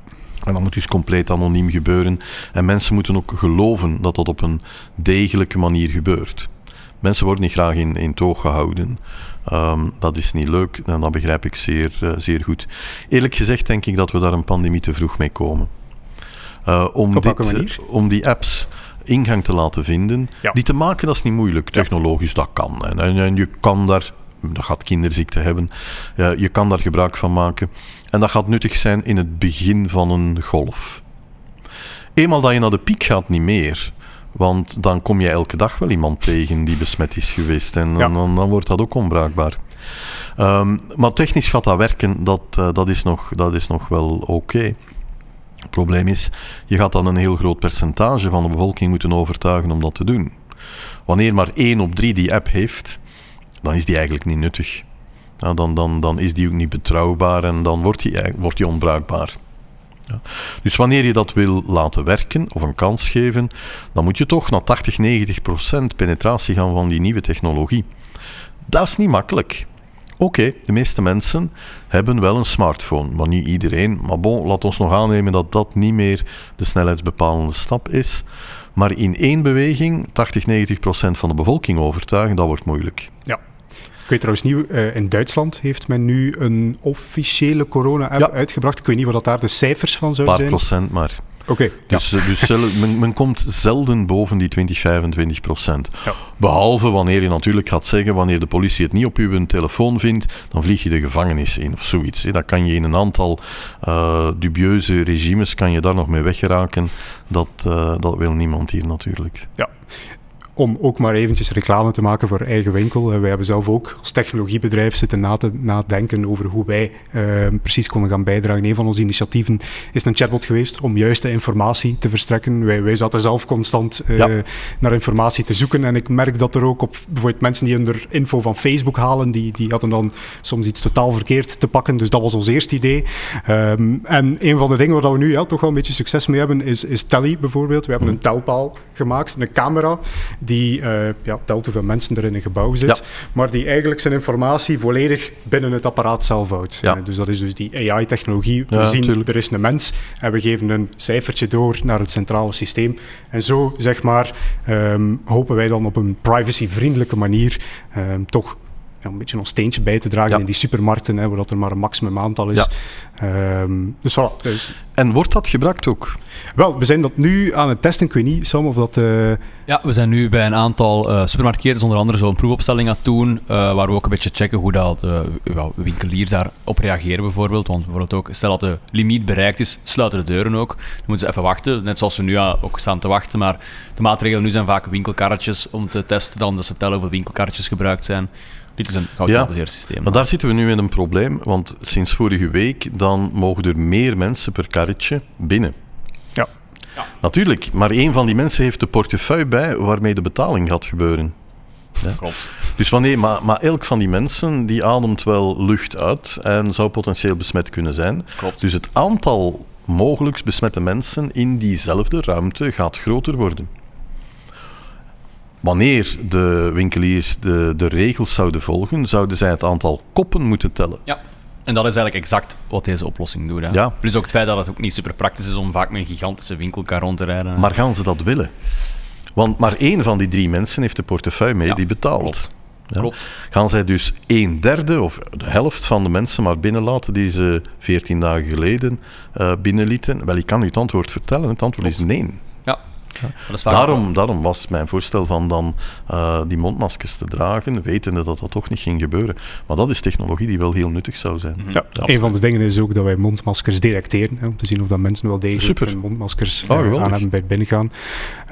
B: En dat moet dus compleet anoniem gebeuren. En mensen moeten ook geloven dat dat op een degelijke manier gebeurt. Mensen worden niet graag in, in toog gehouden. Um, dat is niet leuk en dat begrijp ik zeer, uh, zeer goed. Eerlijk gezegd denk ik dat we daar een pandemie te vroeg mee komen. Uh, om, dit, om die apps ingang te laten vinden. Ja. Die te maken, dat is niet moeilijk. Technologisch, dat kan. En, en, en, je kan daar, dat gaat kinderziekte hebben, uh, je kan daar gebruik van maken. En dat gaat nuttig zijn in het begin van een golf. Eenmaal dat je naar de piek gaat, niet meer. Want dan kom je elke dag wel iemand tegen die besmet is geweest. En dan, dan, wordt dat ook onbruikbaar. Ehm, maar technisch gaat dat werken, dat, eh, dat, is, nog, dat is nog wel oké. Het probleem is, je gaat dan een heel groot percentage van de bevolking moeten overtuigen om dat te doen. Wanneer maar één op drie die app heeft, dan is die eigenlijk niet nuttig. Ja, dan, dan, dan is die ook niet betrouwbaar en dan wordt die, wordt die onbruikbaar. Ja. Dus wanneer je dat wil laten werken of een kans geven, dan moet je toch naar 80, 90 procent penetratie gaan van die nieuwe technologie. Dat is niet makkelijk. Oké, de meeste mensen hebben wel een smartphone, maar niet iedereen. Maar bon, laat ons nog aannemen dat dat niet meer de snelheidsbepalende stap is. Maar in één beweging 80, 90 procent van de bevolking overtuigen, dat wordt moeilijk.
A: Ja. Ik weet trouwens niet, uh, in Duitsland heeft men nu een officiële corona-app uitgebracht. Ik weet niet wat dat daar de cijfers van zouden
B: zijn.
A: Een
B: paar procent maar.
A: Oké.
B: dus, ja. dus men, men, komt zelden boven die 20, 25 procent. Ja. Behalve wanneer je natuurlijk gaat zeggen, wanneer de politie het niet op uw telefoon vindt, dan vlieg je de gevangenis in of zoiets. Dat kan je in een aantal uh, dubieuze regimes, kan je daar nog mee weggeraken. Dat, uh, dat wil niemand hier natuurlijk.
A: Ja om ook maar eventjes reclame te maken voor eigen winkel. Uh, wij hebben zelf ook als technologiebedrijf zitten na te nadenken over hoe wij uh, precies konden gaan bijdragen. Een van onze initiatieven is een chatbot geweest om juiste informatie te verstrekken. Wij, wij zaten zelf constant uh, ja. naar informatie te zoeken en ik merk dat er ook op bijvoorbeeld mensen die hun info van Facebook halen, die, die hadden dan soms iets totaal verkeerd te pakken. Dus dat was ons eerste idee. Um, en een van de dingen waar we nu ja, toch wel een beetje succes mee hebben, is, is Telly bijvoorbeeld. We hebben een telpaal gemaakt, een camera die uh, ja, telt hoeveel mensen er in een gebouw zit, ja. maar die eigenlijk zijn informatie volledig binnen het apparaat zelf houdt.
B: Ja.
A: Uh, dus dat is dus die AI-technologie. We zien, tuurlijk. er is een mens en we geven een cijfertje door naar het centrale systeem. En zo, zeg maar, um, hopen wij dan op een privacyvriendelijke manier um, toch ja, een beetje ons steentje bij te dragen ja. in die supermarkten, hè, waar dat er maar een maximum aantal is. Ja. Um, dus voilà. Dus.
B: En wordt dat gebruikt ook?
A: Wel, we zijn dat nu aan het testen. Ik weet niet, Sam, of dat... Uh...
C: Ja, we zijn nu bij een aantal uh, supermarktketens onder andere zo'n proefopstelling aan het doen, uh, waar we ook een beetje checken hoe dat, winkeliers daarop reageren bijvoorbeeld. Want bijvoorbeeld ook, stel dat de limiet bereikt is, sluiten de deuren ook. Dan moeten ze even wachten, net zoals we nu ook staan te wachten. Maar de maatregelen nu zijn vaak winkelkarretjes om te testen dan dat ze tellen hoeveel winkelkarretjes gebruikt zijn. Dit is een geautomatiseerd ja, systeem.
B: Maar daar zitten we nu in een probleem, want sinds vorige week dan mogen er meer mensen per karretje binnen.
A: Ja.
B: ja. Natuurlijk, maar één van die mensen heeft de portefeuille bij waarmee de betaling gaat gebeuren.
C: Ja. Klopt.
B: Dus wanneer, maar, maar elk van die mensen die ademt wel lucht uit en zou potentieel besmet kunnen zijn.
C: Klopt.
B: Dus het aantal mogelijk besmette mensen in diezelfde ruimte gaat groter worden wanneer de winkeliers de, de regels zouden volgen, zouden zij het aantal koppen moeten tellen.
C: Ja. En dat is eigenlijk exact wat deze oplossing doet. Hè?
B: Ja.
C: Plus ook het feit dat het ook niet super praktisch is om vaak met een gigantische winkelkar rond te rijden.
B: Maar gaan ze dat willen? Want maar één van die drie mensen heeft de portefeuille mee
C: ja,
B: die betaalt.
C: Klopt.
B: Ja.
C: klopt.
B: Gaan zij dus een derde of de helft van de mensen maar binnenlaten die ze veertien dagen geleden uh, binnenlieten? Wel, ik kan u het antwoord vertellen. Het antwoord klopt. is nee.
C: Ja.
B: Ja, daarom, daarom, was mijn voorstel van dan uh, die mondmaskers te dragen, wetende dat dat toch niet ging gebeuren. Maar dat is technologie die wel heel nuttig zou zijn.
A: Mm-hmm. Ja, ja een van de dingen is ook dat wij mondmaskers detecteren, hè, om te zien of dat mensen wel degelijk
B: Super.
A: hun mondmaskers
B: oh,
A: uh, aan hebben bij het binnengaan.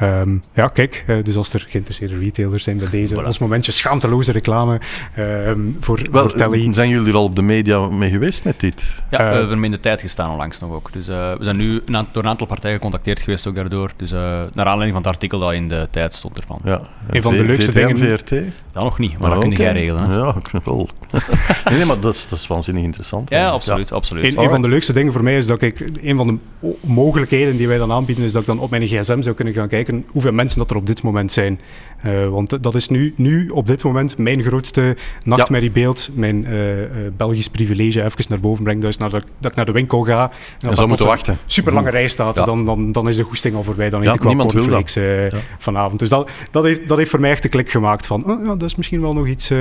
A: Um, ja, kijk, uh, dus als er geïnteresseerde retailers zijn bij deze, voilà. ons momentje schaamteloze reclame um, voor,
B: wel,
A: voor.
B: Zijn jullie er al op de media mee geweest met dit?
C: Ja, we hebben hem in de tijd gestaan onlangs nog ook. Dus we zijn nu een door een aantal partijen gecontacteerd geweest ook daardoor. Dus naar aanleiding van het artikel dat in de tijd stond ervan.
B: Ja,
A: een van de leukste dingen...
B: VRT?
C: Dat nog niet, maar oh, dat kun jij regelen. Hè?
B: Ja, ik wel. nee, nee, maar dat is, dat is waanzinnig interessant.
C: Ja, absoluut. Ja. absoluut.
A: Een, een, van de leukste dingen voor mij is dat ik... Een van de mogelijkheden die wij dan aanbieden, is dat ik dan op mijn gsm zou kunnen gaan kijken hoeveel mensen dat er op dit moment zijn. Uh, want dat is nu, nu op dit moment mijn grootste nachtmerriebeeld. Mijn uh, uh, Belgisch privilege even naar boven brengen. Dat is naar de, dat ik naar de winkel ga.
B: En, en zo moeten wachten.
A: super lange rij staat. Ja. Dan, dan, dan is de goesting al voorbij. Dan eet ik wel cornflakes ja. vanavond. Dus dat, dat, heeft, dat heeft voor mij echt de klik gemaakt van... Dat is misschien wel nog iets,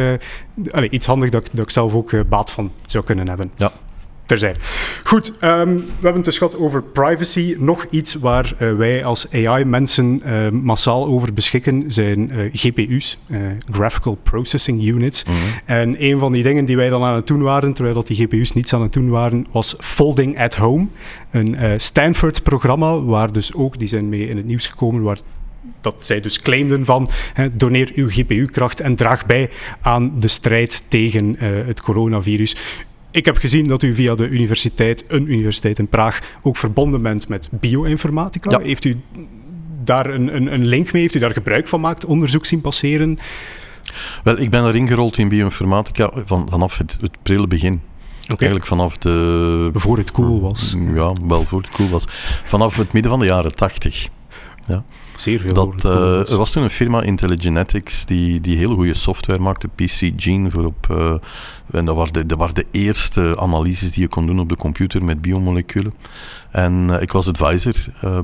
A: allez, iets handig dat, dat ik zelf ook baat van zou kunnen hebben.
B: Ja
A: terzijde. Goed, um, we hebben het dus gehad over privacy. Nog iets waar uh, wij als AI-mensen uh, massaal over beschikken zijn uh, GPU's, Graphical Processing Units.
B: Mhm.
A: Mm -hmm. En een van die dingen die wij dan aan het doen waren, terwijl dat die GPU's niets aan het doen waren, was Folding at Home. Een Stanford-programma, waar dus ook, die zijn mee in het nieuws gekomen, waar dat zij dus claimden van hè, doneer uw GPU-kracht en draag bij aan de strijd tegen uh, het coronavirus. Ik heb gezien dat u via de universiteit, een universiteit in Praag, ook verbonden bent met bioinformatica. Ja. Heeft u daar een, een, een link mee? Heeft u daar gebruik van gemaakt? Onderzoek zien passeren?
B: Wel, ik ben erin gerold in bioinformatica van, vanaf het, het prille begin. Okay. Eigenlijk vanaf de...
A: Voor het cool was.
B: Ja, wel voor het cool was. Vanaf het midden van de jaren tachtig. Ja.
A: Zeer veel.
B: Dat, uh, er was toen een firma, IntelliGenetics, die, die hele goede software maakte, PC Gene, voor op, uh, en dat waren, de, dat waren de eerste analyses die je kon doen op de computer met biomoleculen. En uh, ik was advisor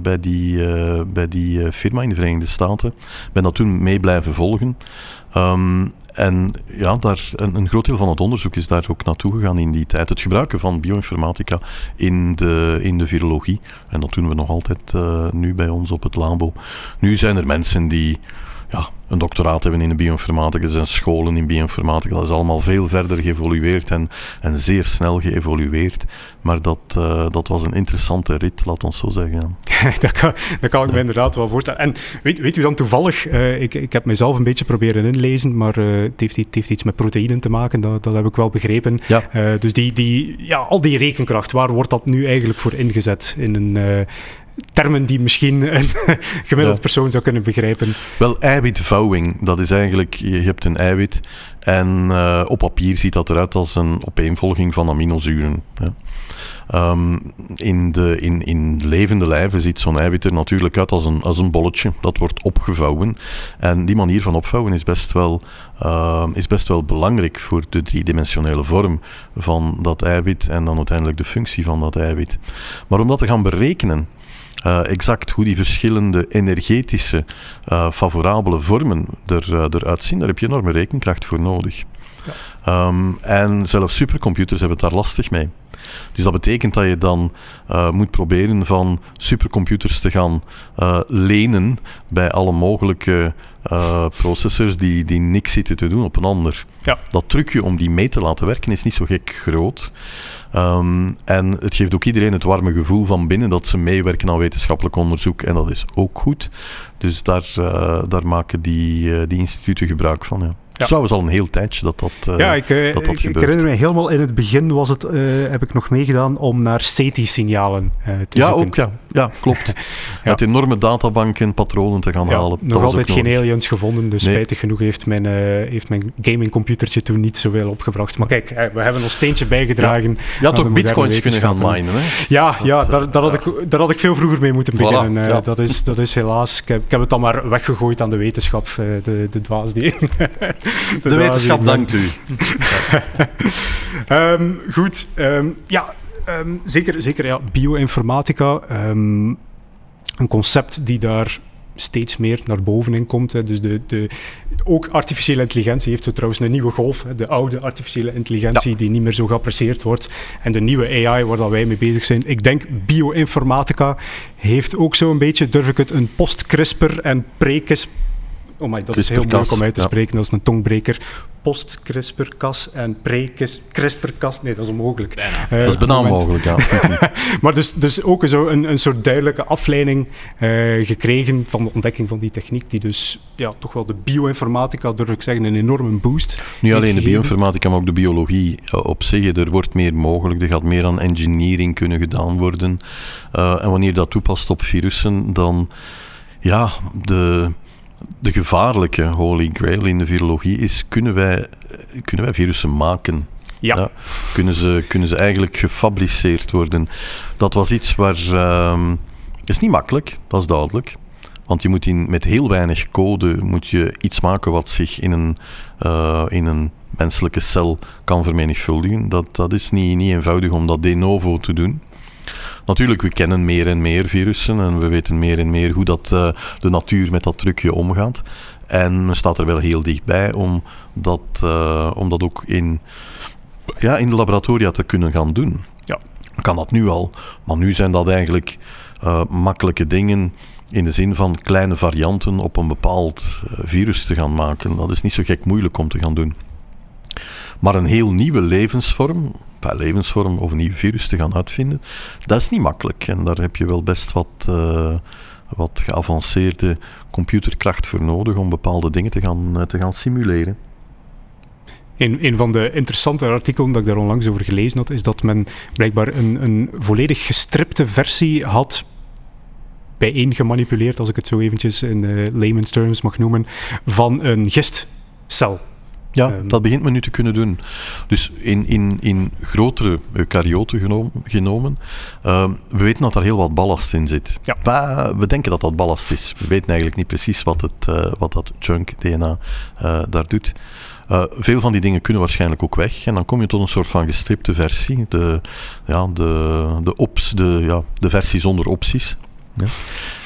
B: bij die, bij die firma in de Verenigde Staten. Ben dat toen mee blijven volgen. Um, en ja, daar, een, een, groot deel van het onderzoek is daar ook naartoe gegaan in die tijd. Het gebruiken van bioinformatica in de, in de virologie. En dat doen we nog altijd uh, nu bij ons op het labo. Nu zijn er mensen die ja, een doctoraat hebben in de bioinformatica. Er zijn scholen in bioinformatica. Dat is allemaal veel verder geëvolueerd en, en zeer snel geëvolueerd. Maar dat, uh, dat was een interessante rit, laat ons zo zeggen.
A: dat, kan, dat kan ik me inderdaad wel voorstellen. En weet, weet u dan toevallig, uh, ik, ik heb mezelf een beetje proberen inlezen, maar uh, het, heeft, het heeft iets met proteïnen te maken, dat, dat heb ik wel begrepen.
B: Ja.
A: dus die, die, ja, al die rekenkracht, waar wordt dat nu eigenlijk voor ingezet in een termen die misschien een gemiddeld ja. persoon zou kunnen begrijpen.
B: Wel, eiwitvouwing, dat is eigenlijk, je hebt een eiwit en uh, op papier ziet dat eruit als een opeenvolging van aminozuren. Ja. Um, in, de, in, in levende lijven ziet zo'n eiwit er natuurlijk uit als een, als een bolletje. Dat wordt opgevouwen. En die manier van opvouwen is best wel, uh, is best wel belangrijk voor de driedimensionele vorm van dat eiwit en dan uiteindelijk de functie van dat eiwit. Maar om dat te gaan berekenen, uh, exact hoe die verschillende energetische uh, favorabele vormen er, uh, eruit zien, daar heb je enorme rekenkracht voor nodig. Ja. Um, en zelfs supercomputers hebben het daar lastig mee. Dus dat betekent dat je dan uh, moet proberen van supercomputers te gaan uh, lenen bij alle mogelijke uh, processors die, die niks zitten te doen op een ander.
A: Ja.
B: Dat trucje om die mee te laten werken is niet zo gek groot. Um, en het geeft ook iedereen het warme gevoel van binnen dat ze meewerken aan wetenschappelijk onderzoek. En dat is ook goed. Dus daar, daar maken die, die instituten gebruik van. Ja. Ja. Trouwens al een heel tijdje dat dat, uh,
A: ja, ik, uh,
B: dat, dat
A: ik, ik, herinner me helemaal in het begin was het, uh, heb ik nog meegedaan om naar SETI-signalen te
B: ja,
A: zoeken.
B: Ook, ja, ja, klopt. ja. Met enorme databanken patronen te gaan halen.
A: Nog altijd geen aliens gevonden, dus nee. spijtig genoeg heeft mijn, heeft mijn gamingcomputertje toen niet zoveel opgebracht. Maar kijk, we hebben ons steentje bijgedragen.
B: Je had ook bitcoins kunnen gaan minen. Hè?
A: Ja, dat, ja daar, daar, had ik, daar had ik veel vroeger mee moeten beginnen. Voilà, dat, is, dat is helaas, ik heb, ik heb het dan maar weggegooid aan de wetenschap, de, de dwaas die...
B: de, wetenschap dankt u.
A: um, goed, um, ja, um, zeker, zeker ja, bioinformatica. een concept die daar steeds meer naar boven in komt. Hè. Dus de, de, ook artificiële intelligentie heeft zo trouwens een nieuwe golf. Hè. De oude artificiële intelligentie ja. die niet meer zo geapprecieerd wordt. En de nieuwe AI waar dat wij mee bezig zijn. Ik denk bioinformatica heeft ook zo'n beetje, durf ik het, een post-CRISPR en pre-CRISPR Oh my, dat is heel moeilijk om uit te spreken. Ja. Dat is een tongbreker. Post-CRISPR-Cas en pre-CRISPR-Cas. Nee, dat is onmogelijk.
B: Uh, dat is bijna onmogelijk, ja.
A: maar dus, dus ook zo een, een soort duidelijke afleiding uh, gekregen van de ontdekking van die techniek, die dus ja, toch wel de bioinformatica, durf ik zeggen, een enorme boost
B: Niet alleen de bioinformatica, maar ook de biologie op zich. Er wordt meer mogelijk, er gaat meer aan engineering kunnen gedaan worden. Uh, en wanneer je dat toepast op virussen, dan... Ja, de de gevaarlijke holy grail in de virologie is, kunnen wij, kunnen wij virussen maken?
A: Ja. ja.
B: kunnen, ze, kunnen ze eigenlijk gefabriceerd worden? Dat was iets waar... Uh, is niet makkelijk, dat is duidelijk. Want je moet in, met heel weinig code moet je iets maken wat zich in een, uh, in een menselijke cel kan vermenigvuldigen. Dat, dat is niet, niet eenvoudig om dat de novo te doen. Natuurlijk, we kennen meer en meer virussen en we weten meer en meer hoe dat, uh, de natuur met dat trucje omgaat. En men staat er wel heel dichtbij om dat, uh, om dat ook in, ja, in de laboratoria te kunnen gaan doen.
A: Ja.
B: Kan dat nu al, maar nu zijn dat eigenlijk uh, makkelijke dingen in de zin van kleine varianten op een bepaald virus te gaan maken. Dat is niet zo gek moeilijk om te gaan doen. Maar een heel nieuwe levensvorm, bij levensvorm of een nieuw virus te gaan uitvinden, dat is niet makkelijk. En daar heb je wel best wat, uh, wat geavanceerde computerkracht voor nodig om bepaalde dingen te gaan, te gaan simuleren.
A: Een, een van de interessante artikelen dat ik daar onlangs over gelezen had, is dat men blijkbaar een, een volledig gestripte versie had bijeen gemanipuleerd, als ik het zo eventjes in uh, layman's terms mag noemen, van een gistcel.
B: Ja, um, dat begint men nu te kunnen doen. Dus in, in, in grotere eukaryoten genomen, genomen uh, we weten dat er heel wat ballast in zit. Ja. we denken dat dat ballast is. We weten eigenlijk niet precies wat, het, uh, wat dat junk-DNA uh, daar doet. Uh, veel van die dingen kunnen waarschijnlijk ook weg. En dan kom je tot een soort van gestripte versie. De, ja, de, de, ops, de, ja, de versie zonder opties. Ja.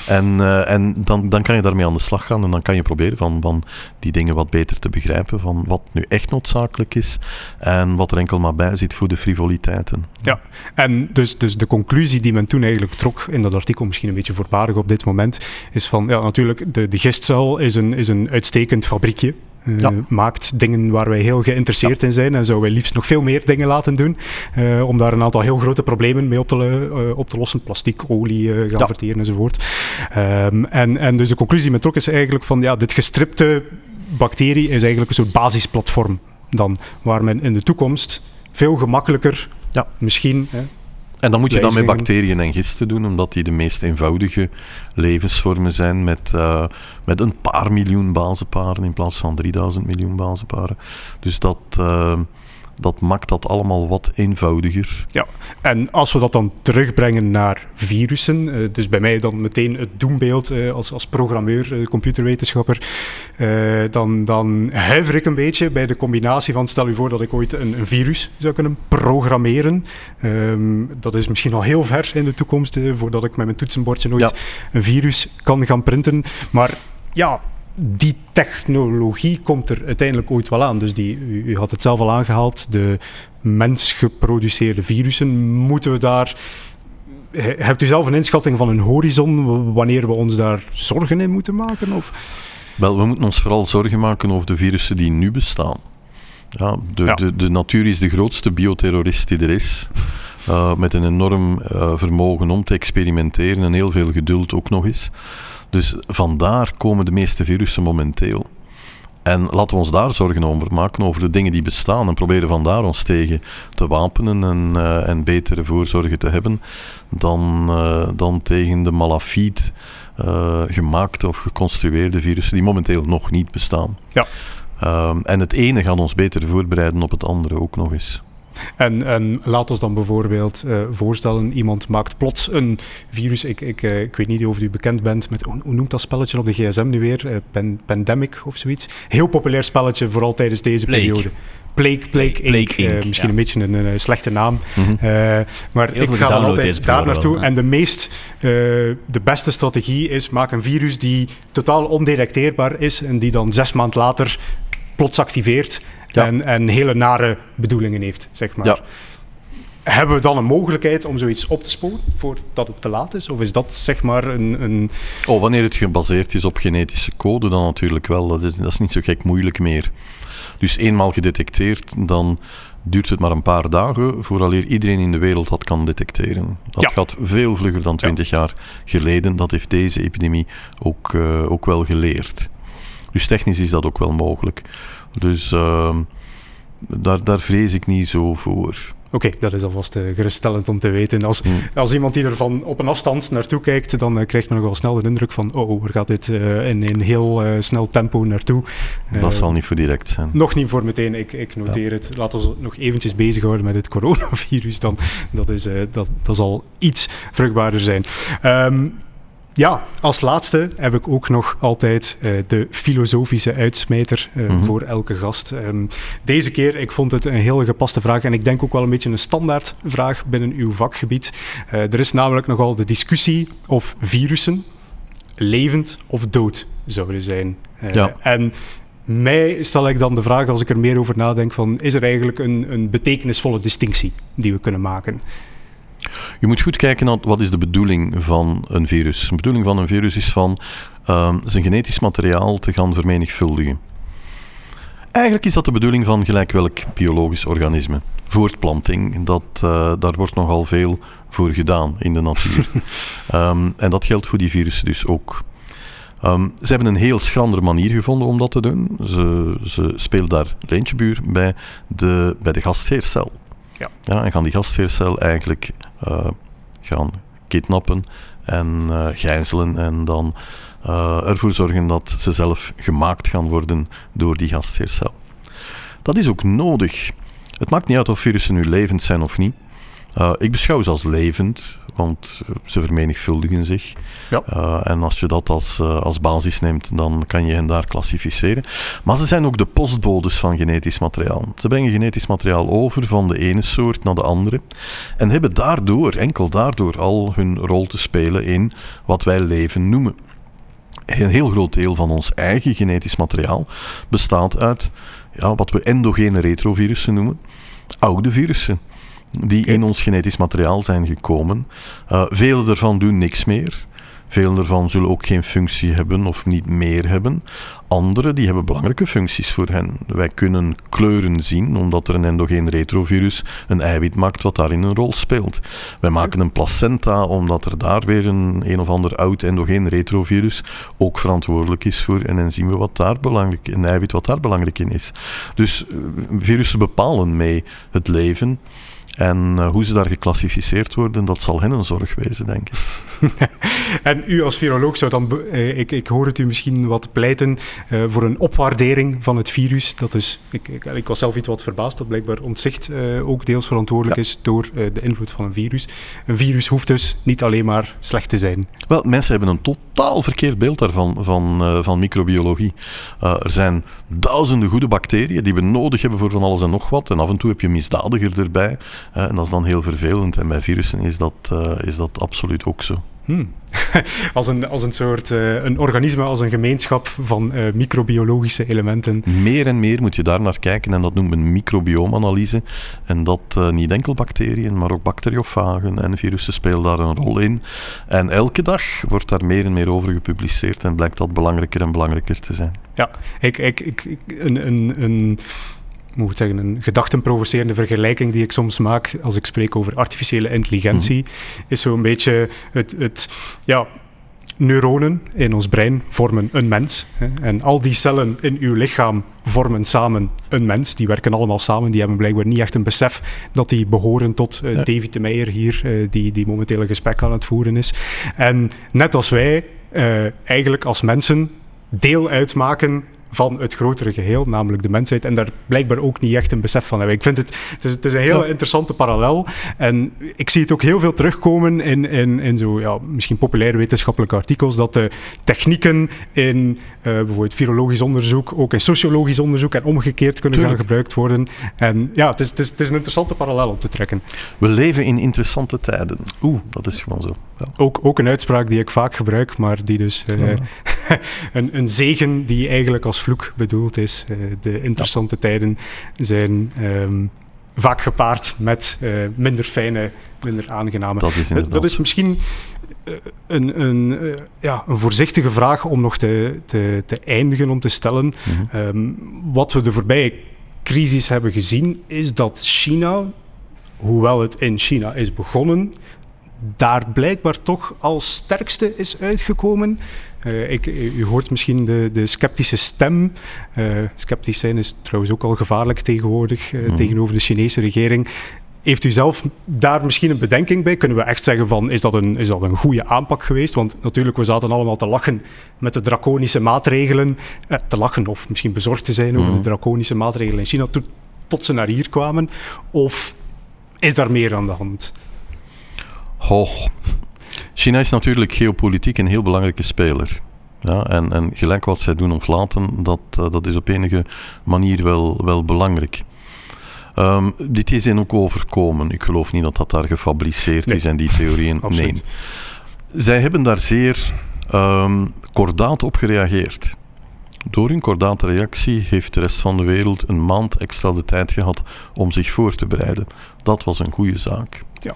B: En, uh, en dan, dan kan je daarmee aan de slag gaan en dan kan je proberen van, van die dingen wat beter te begrijpen, van wat nu echt noodzakelijk is en wat er enkel maar bij zit voor de frivoliteiten.
A: Ja, en dus, dus de conclusie die men toen eigenlijk trok in dat artikel, misschien een beetje voorbarig op dit moment, is van, ja natuurlijk, de, de gistcel is een, is een uitstekend fabriekje. Uh, maakt dingen waar wij heel geïnteresseerd in zijn en zou wij liefst nog veel meer dingen laten doen uh, om daar een aantal heel grote problemen mee op te, uh, op te lossen. Plastic, olie gaan ja. verteren enzovoort. Um, en, en dus de conclusie met trok is eigenlijk van ja, dit gestripte bacterie is eigenlijk een soort basisplatform dan, waar men in de toekomst veel gemakkelijker ja. misschien
B: en dan moet je dan met bacteriën en gisten doen, omdat die de meest eenvoudige levensvormen zijn met, uh, met een paar miljoen bazenparen in plaats van 3000 miljoen bazenparen. Dus dat, uh, dat maakt dat allemaal wat eenvoudiger.
A: Ja, en als we dat dan terugbrengen naar virussen, uh, dus bij mij dan meteen het doembeeld uh, als, als programmeur, uh, computerwetenschapper, dan, dan huiver ik een beetje bij de combinatie van stel u voor dat ik ooit een, een virus zou kunnen programmeren. Um, dat is misschien al heel ver in de toekomst, voordat ik met mijn toetsenbordje ooit ja. een virus kan gaan printen. Maar ja, die technologie komt er uiteindelijk ooit wel aan. Dus die, u, u had het zelf al aangehaald, de mensgeproduceerde virussen, moeten we daar... Hebt u zelf een inschatting van een horizon wanneer we ons daar zorgen in moeten maken? Of?
B: Wel, we moeten ons vooral zorgen maken over de virussen die nu bestaan. Ja, de, ja. de, de natuur is de grootste bioterrorist die er is. Uh, met een enorm uh, vermogen om te experimenteren en heel veel geduld ook nog eens. Dus vandaar komen de meeste virussen momenteel. En laten we ons daar zorgen over maken, over de dingen die bestaan. En proberen vandaar ons tegen te wapenen en, uh, en betere voorzorgen te hebben dan, uh, dan tegen de malafide uh, gemaakte of geconstrueerde virussen die momenteel nog niet bestaan.
A: Ja.
B: Um, en het ene gaat ons beter voorbereiden op het andere ook nog eens.
A: En, en laat ons dan bijvoorbeeld uh, voorstellen, iemand maakt plots een virus. Ik, ik, uh, ik weet niet of u bekend bent met, hoe, hoe noemt dat spelletje op de gsm nu weer? Uh, Pan, Pandemic of zoiets. Heel populair spelletje, vooral tijdens deze periode. Plague, Plague, Inc. Misschien ja. een beetje een, een, slechte naam. Mm -hmm. maar Heel ik ga dan altijd daar naartoe. En de meest, de beste strategie is, maak een virus die totaal ondetecteerbaar is en die dan zes maanden later plots activeert ja. en, en hele nare bedoelingen heeft, zeg maar. Ja. Hebben we dan een mogelijkheid om zoiets op te sporen voordat het te laat is? Of is dat zeg maar een. een...
B: Oh, wanneer het gebaseerd is op genetische code, dan natuurlijk wel. Dat is, dat is niet zo gek moeilijk meer. Dus eenmaal gedetecteerd, dan duurt het maar een paar dagen vooraleer iedereen in de wereld dat kan detecteren. Dat ja. gaat veel vlugger dan 20 ja. jaar geleden. Dat heeft deze epidemie ook, uh, ook wel geleerd. Dus technisch is dat ook wel mogelijk. Dus uh, daar, daar vrees ik niet zo voor.
A: Oké, okay, dat is alvast uh, geruststellend om te weten. Als, mm. als iemand die er van op een afstand naartoe kijkt, dan uh, krijgt men nog wel snel de indruk van: oh, waar gaat dit uh, in een heel snel tempo naartoe?
B: dat zal niet voor direct zijn.
A: Nog niet voor meteen, ik, ik noteer ja. het. Laten we nog eventjes bezighouden met het coronavirus. Dan, dat, is, dat, dat zal iets vruchtbaarder zijn. Um, ja, als laatste heb ik ook nog altijd uh, de filosofische uitsmijter uh, mm-hmm. voor elke gast. Um, deze keer, ik vond het een heel gepaste vraag en ik denk ook wel een beetje een standaard vraag binnen uw vakgebied. Uh, er is namelijk nogal de discussie of virussen levend of dood zouden zijn.
B: Ja.
A: En mij stel ik dan de vraag, als ik er meer over nadenk, van is er eigenlijk een, een betekenisvolle distinctie die we kunnen maken?
B: Je moet goed kijken naar wat is de bedoeling van een virus. De bedoeling van een virus is van uh, zijn genetisch materiaal te gaan vermenigvuldigen. Eigenlijk is dat de bedoeling van gelijk welk biologisch organisme. Voortplanting, dat, uh, daar wordt nogal veel voor gedaan in de natuur. um, en dat geldt voor die virussen dus ook. Um, ze hebben een heel schrandere manier gevonden om dat te doen. Ze, ze spelen daar leentjebuur bij de, bij de gastheercel. Ja. Ja, en gaan die gastheercel eigenlijk uh, gaan kidnappen en uh, gijzelen en dan uh, ervoor zorgen dat ze zelf gemaakt gaan worden door die gastheercel. Dat is ook nodig. Het maakt niet uit of virussen nu levend zijn of niet. Uh, ik beschouw ze als levend, want ze vermenigvuldigen zich. Ja. Uh, en als je dat als, uh, als basis neemt, dan kan je hen daar klassificeren. Maar ze zijn ook de postbodes van genetisch materiaal. Ze brengen genetisch materiaal over van de ene soort naar de andere. En hebben daardoor, enkel daardoor, al hun rol te spelen in wat wij leven noemen. Een heel groot deel van ons eigen genetisch materiaal bestaat uit ja, wat we endogene retrovirussen noemen. Oude virussen die in ons genetisch materiaal zijn gekomen. Uh, vele daarvan doen niks meer. Vele daarvan zullen ook geen functie hebben of niet meer hebben. Andere die hebben belangrijke functies voor hen. Wij kunnen kleuren zien omdat er een endogeen retrovirus een eiwit maakt wat daarin een rol speelt. Wij maken een placenta omdat er daar weer een een of ander oud endogeen retrovirus ook verantwoordelijk is voor een enzym wat daar belangrijk, een eiwit wat daar belangrijk in is. Dus uh, virussen bepalen mee het leven. En uh, hoe ze daar geclassificeerd worden, dat zal hen een zorg wezen, denk ik.
A: en u als viroloog zou dan, uh, ik, ik hoor het u misschien wat pleiten uh, voor een opwaardering van het virus. Dat is, ik, ik, ik, was zelf iets wat verbaasd dat blijkbaar ontzicht ook deels verantwoordelijk ja. is door de invloed van een virus. Een virus hoeft dus niet alleen maar slecht te zijn.
B: Wel, mensen hebben een totaal verkeerd beeld daarvan, van, van microbiologie. er zijn duizenden goede bacteriën die we nodig hebben voor van alles en nog wat. En af en toe heb je misdadiger erbij. En dat is dan heel vervelend. En bij virussen is dat, uh, is dat absoluut ook zo.
A: Hmm. als, een, als een soort uh, een organisme, als een gemeenschap van microbiologische elementen.
B: Meer en meer moet je daar naar kijken en dat noemt men microbioomanalyse. En dat niet enkel bacteriën, maar ook bacteriofagen en virussen spelen daar een rol in. En elke dag wordt daar meer en meer over gepubliceerd en blijkt dat belangrijker en belangrijker te zijn.
A: Ja, ik, ik, ik, een, een, een moet ik zeggen, een gedachtenprovocerende vergelijking die ik soms maak als ik spreek over artificiële intelligentie, mm -hmm. is zo'n beetje het, het ja, neuronen in ons brein vormen een mens. Hè, en al die cellen in uw lichaam vormen samen een mens. Die werken allemaal samen. Die hebben blijkbaar niet echt een besef dat die behoren tot uh, ja. David de Meijer hier, uh, die, die momenteel een gesprek aan het voeren is. En net als wij uh, eigenlijk als mensen deel uitmaken van het grotere geheel, namelijk de mensheid. En daar blijkbaar ook niet echt een besef van hebben. Ik vind het, het is, het is een heel ja. interessante parallel. En ik zie het ook heel veel terugkomen in, in, in zo, ja, misschien populaire wetenschappelijke artikels, dat de technieken in uh, bijvoorbeeld virologisch onderzoek, ook in sociologisch onderzoek en omgekeerd kunnen Tuurlijk. gaan gebruikt worden. En ja, het is, het, is, het is een interessante parallel om te trekken.
B: We leven in interessante tijden. Oeh, dat is gewoon zo.
A: Ja. Ook, ook een uitspraak die ik vaak gebruik, maar die dus uh, ja. een, een zegen die eigenlijk als vloek bedoeld is. Uh, de interessante tijden zijn um, vaak gepaard met uh, minder fijne, minder aangename.
B: Dat is, uh,
A: dat is misschien een, een, ja, een voorzichtige vraag om nog te, te, te eindigen, om te stellen. Mm -hmm. um, wat we de voorbije crisis hebben gezien, is dat China, hoewel het in China is begonnen, daar blijkbaar toch als sterkste is uitgekomen. Uh, ik, u hoort misschien de, de sceptische stem. Uh, sceptisch zijn is trouwens ook al gevaarlijk tegenwoordig uh, mm. tegenover de Chinese regering. Heeft u zelf daar misschien een bedenking bij? Kunnen we echt zeggen van, is dat een, is dat een goede aanpak geweest? Want natuurlijk, we zaten allemaal te lachen met de draconische maatregelen. Eh, te lachen of misschien bezorgd te zijn over mm. de draconische maatregelen in China tot, tot ze naar hier kwamen. Of is daar meer aan de hand?
B: Oh, China is natuurlijk geopolitiek een heel belangrijke speler. Ja, en, en gelijk wat zij doen of laten, dat, uh, dat is op enige manier wel, wel belangrijk. Um, dit is hen ook overkomen. Ik geloof niet dat dat daar gefabriceerd nee. is en die theorieën. nee. Zij hebben daar zeer um, kordaat op gereageerd. Door hun kordate reactie heeft de rest van de wereld een maand extra de tijd gehad om zich voor te bereiden. Dat was een goede zaak.
A: Ja.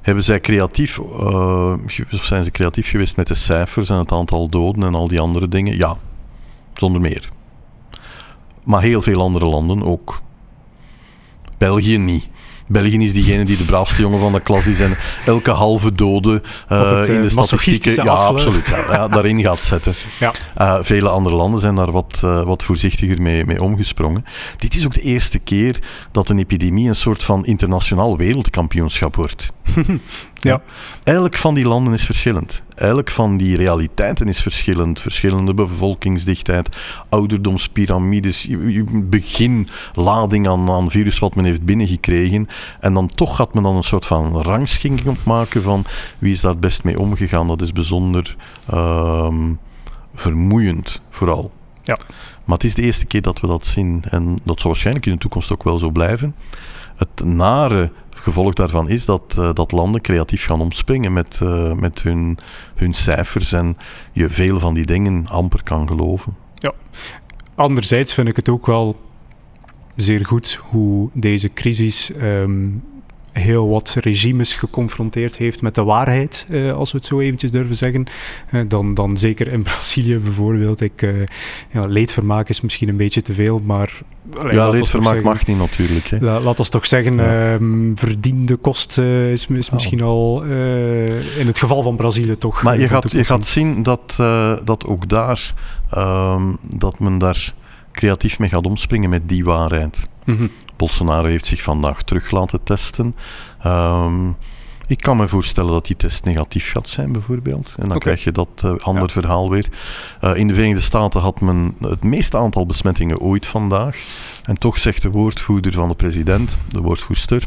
B: Hebben zij creatief, uh, of zijn ze creatief geweest met de cijfers en het aantal doden en al die andere dingen? Ja, zonder meer. maar heel veel andere landen ook. België niet. België is diegene die de braafste jongen van de klas is en elke halve dode uh,
A: het,
B: in de
A: uh,
B: statistieken ja, absoluut, ja, ja, daarin gaat zetten.
A: Ja.
B: Uh, vele andere landen zijn daar wat, wat voorzichtiger mee, mee omgesprongen. Dit is ook de eerste keer dat een epidemie een soort van internationaal wereldkampioenschap wordt.
A: ja.
B: Elk van die landen is verschillend. Elk van die realiteiten is verschillend. Verschillende bevolkingsdichtheid, ouderdomspyramides, beginlading aan, aan virus wat men heeft binnengekregen. En dan toch gaat men dan een soort van rangschikking opmaken van wie is daar het best mee omgegaan. Dat is bijzonder um, vermoeiend, vooral.
A: Ja.
B: Maar het is de eerste keer dat we dat zien. En dat zal waarschijnlijk in de toekomst ook wel zo blijven. Het nare gevolg daarvan is dat, uh, dat landen creatief gaan omspringen met, uh, met hun, hun cijfers en je veel van die dingen amper kan geloven.
A: Ja, anderzijds vind ik het ook wel zeer goed hoe deze crisis um, heel wat regimes geconfronteerd heeft met de waarheid, uh, als we het zo eventjes durven zeggen. Uh, dan, dan zeker in Brazilië bijvoorbeeld. Ik, uh, ja, leedvermaak is misschien een beetje te veel, maar...
B: Allee, ja, leedvermaak zeggen, mag niet natuurlijk. Hè.
A: La, laat ons toch zeggen, ja. verdiende kost is, is misschien al in het geval van Brazilië toch...
B: Maar je gaat, je gaat zien dat, dat ook daar, um, dat men daar creatief mee gaat omspringen met die waarheid.
A: Mm -hmm.
B: Bolsonaro heeft zich vandaag terug laten testen. Um, ik kan me voorstellen dat die test negatief gaat zijn, bijvoorbeeld. En dan
A: okay.
B: krijg je dat uh, ander ja. verhaal weer. Uh, in de Verenigde Staten had men het meeste aantal besmettingen ooit vandaag. En toch zegt de woordvoerder van de president, de woordvoerster.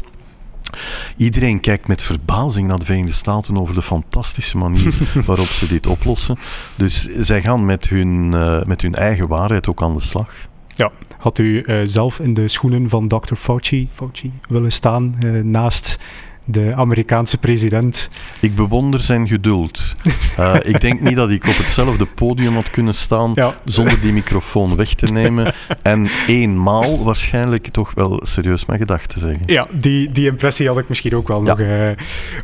B: Iedereen kijkt met verbazing naar de Verenigde Staten over de fantastische manier waarop ze dit oplossen. Dus zij gaan met hun, uh, met hun eigen waarheid ook aan de slag.
A: Ja, had u uh, zelf in de schoenen van Dr. Fauci, Fauci willen staan uh, naast de Amerikaanse president?
B: Ik bewonder zijn geduld. Uh, ik denk niet dat ik op hetzelfde podium had kunnen staan
A: ja.
B: zonder die microfoon weg te nemen en eenmaal waarschijnlijk toch wel serieus mijn gedachten zeggen.
A: Ja, die, die impressie had ik misschien ook wel
B: Ja.
A: nog. eh.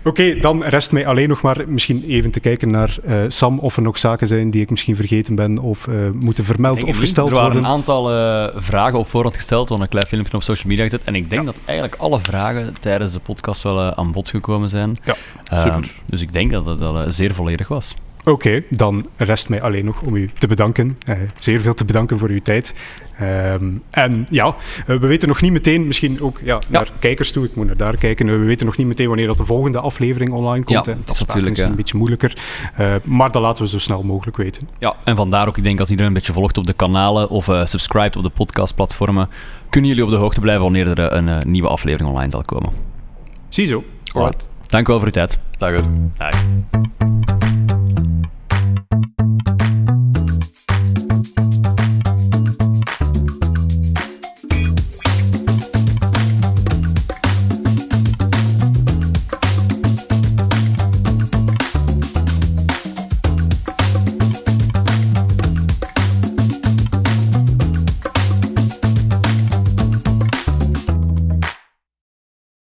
A: Oké, dan rest mij alleen nog maar misschien even te kijken naar eh, Sam of er nog zaken zijn die ik misschien vergeten ben of eh, moeten vermeld of gesteld
C: er waren
A: worden.
C: een aantal eh, vragen op voorhand gesteld, want een klein filmpje op social media gezet. En ik denk dat eigenlijk alle vragen tijdens de podcast wel eh, aan bod gekomen zijn.
A: Ja,
C: Eh,
B: super.
C: dus ik denk dat al, eh, zeer volledig was.
A: Oké, dan rest mij alleen nog om u te bedanken. Eh, zeer veel te bedanken voor uw tijd. Ehm, en ja, eh, we weten nog niet meteen, misschien ook ja, naar kijkers toe, ik moet naar daar kijken. Eh, we weten nog niet meteen wanneer dat de volgende aflevering online komt.
C: Ja, dat is natuurlijk,
A: een beetje moeilijker. Eh, maar dat laten we zo snel mogelijk weten.
C: Ja, en vandaar ook, ik denk als iedereen een beetje volgt op de kanalen of eh subscribt op de podcastplatformen, kunnen jullie op de hoogte blijven wanneer er eh, een eh, nieuwe aflevering online zal komen.
A: Ziezo.
B: Alright.
C: Dank u wel voor uw tijd.
B: Dag.
C: Dag.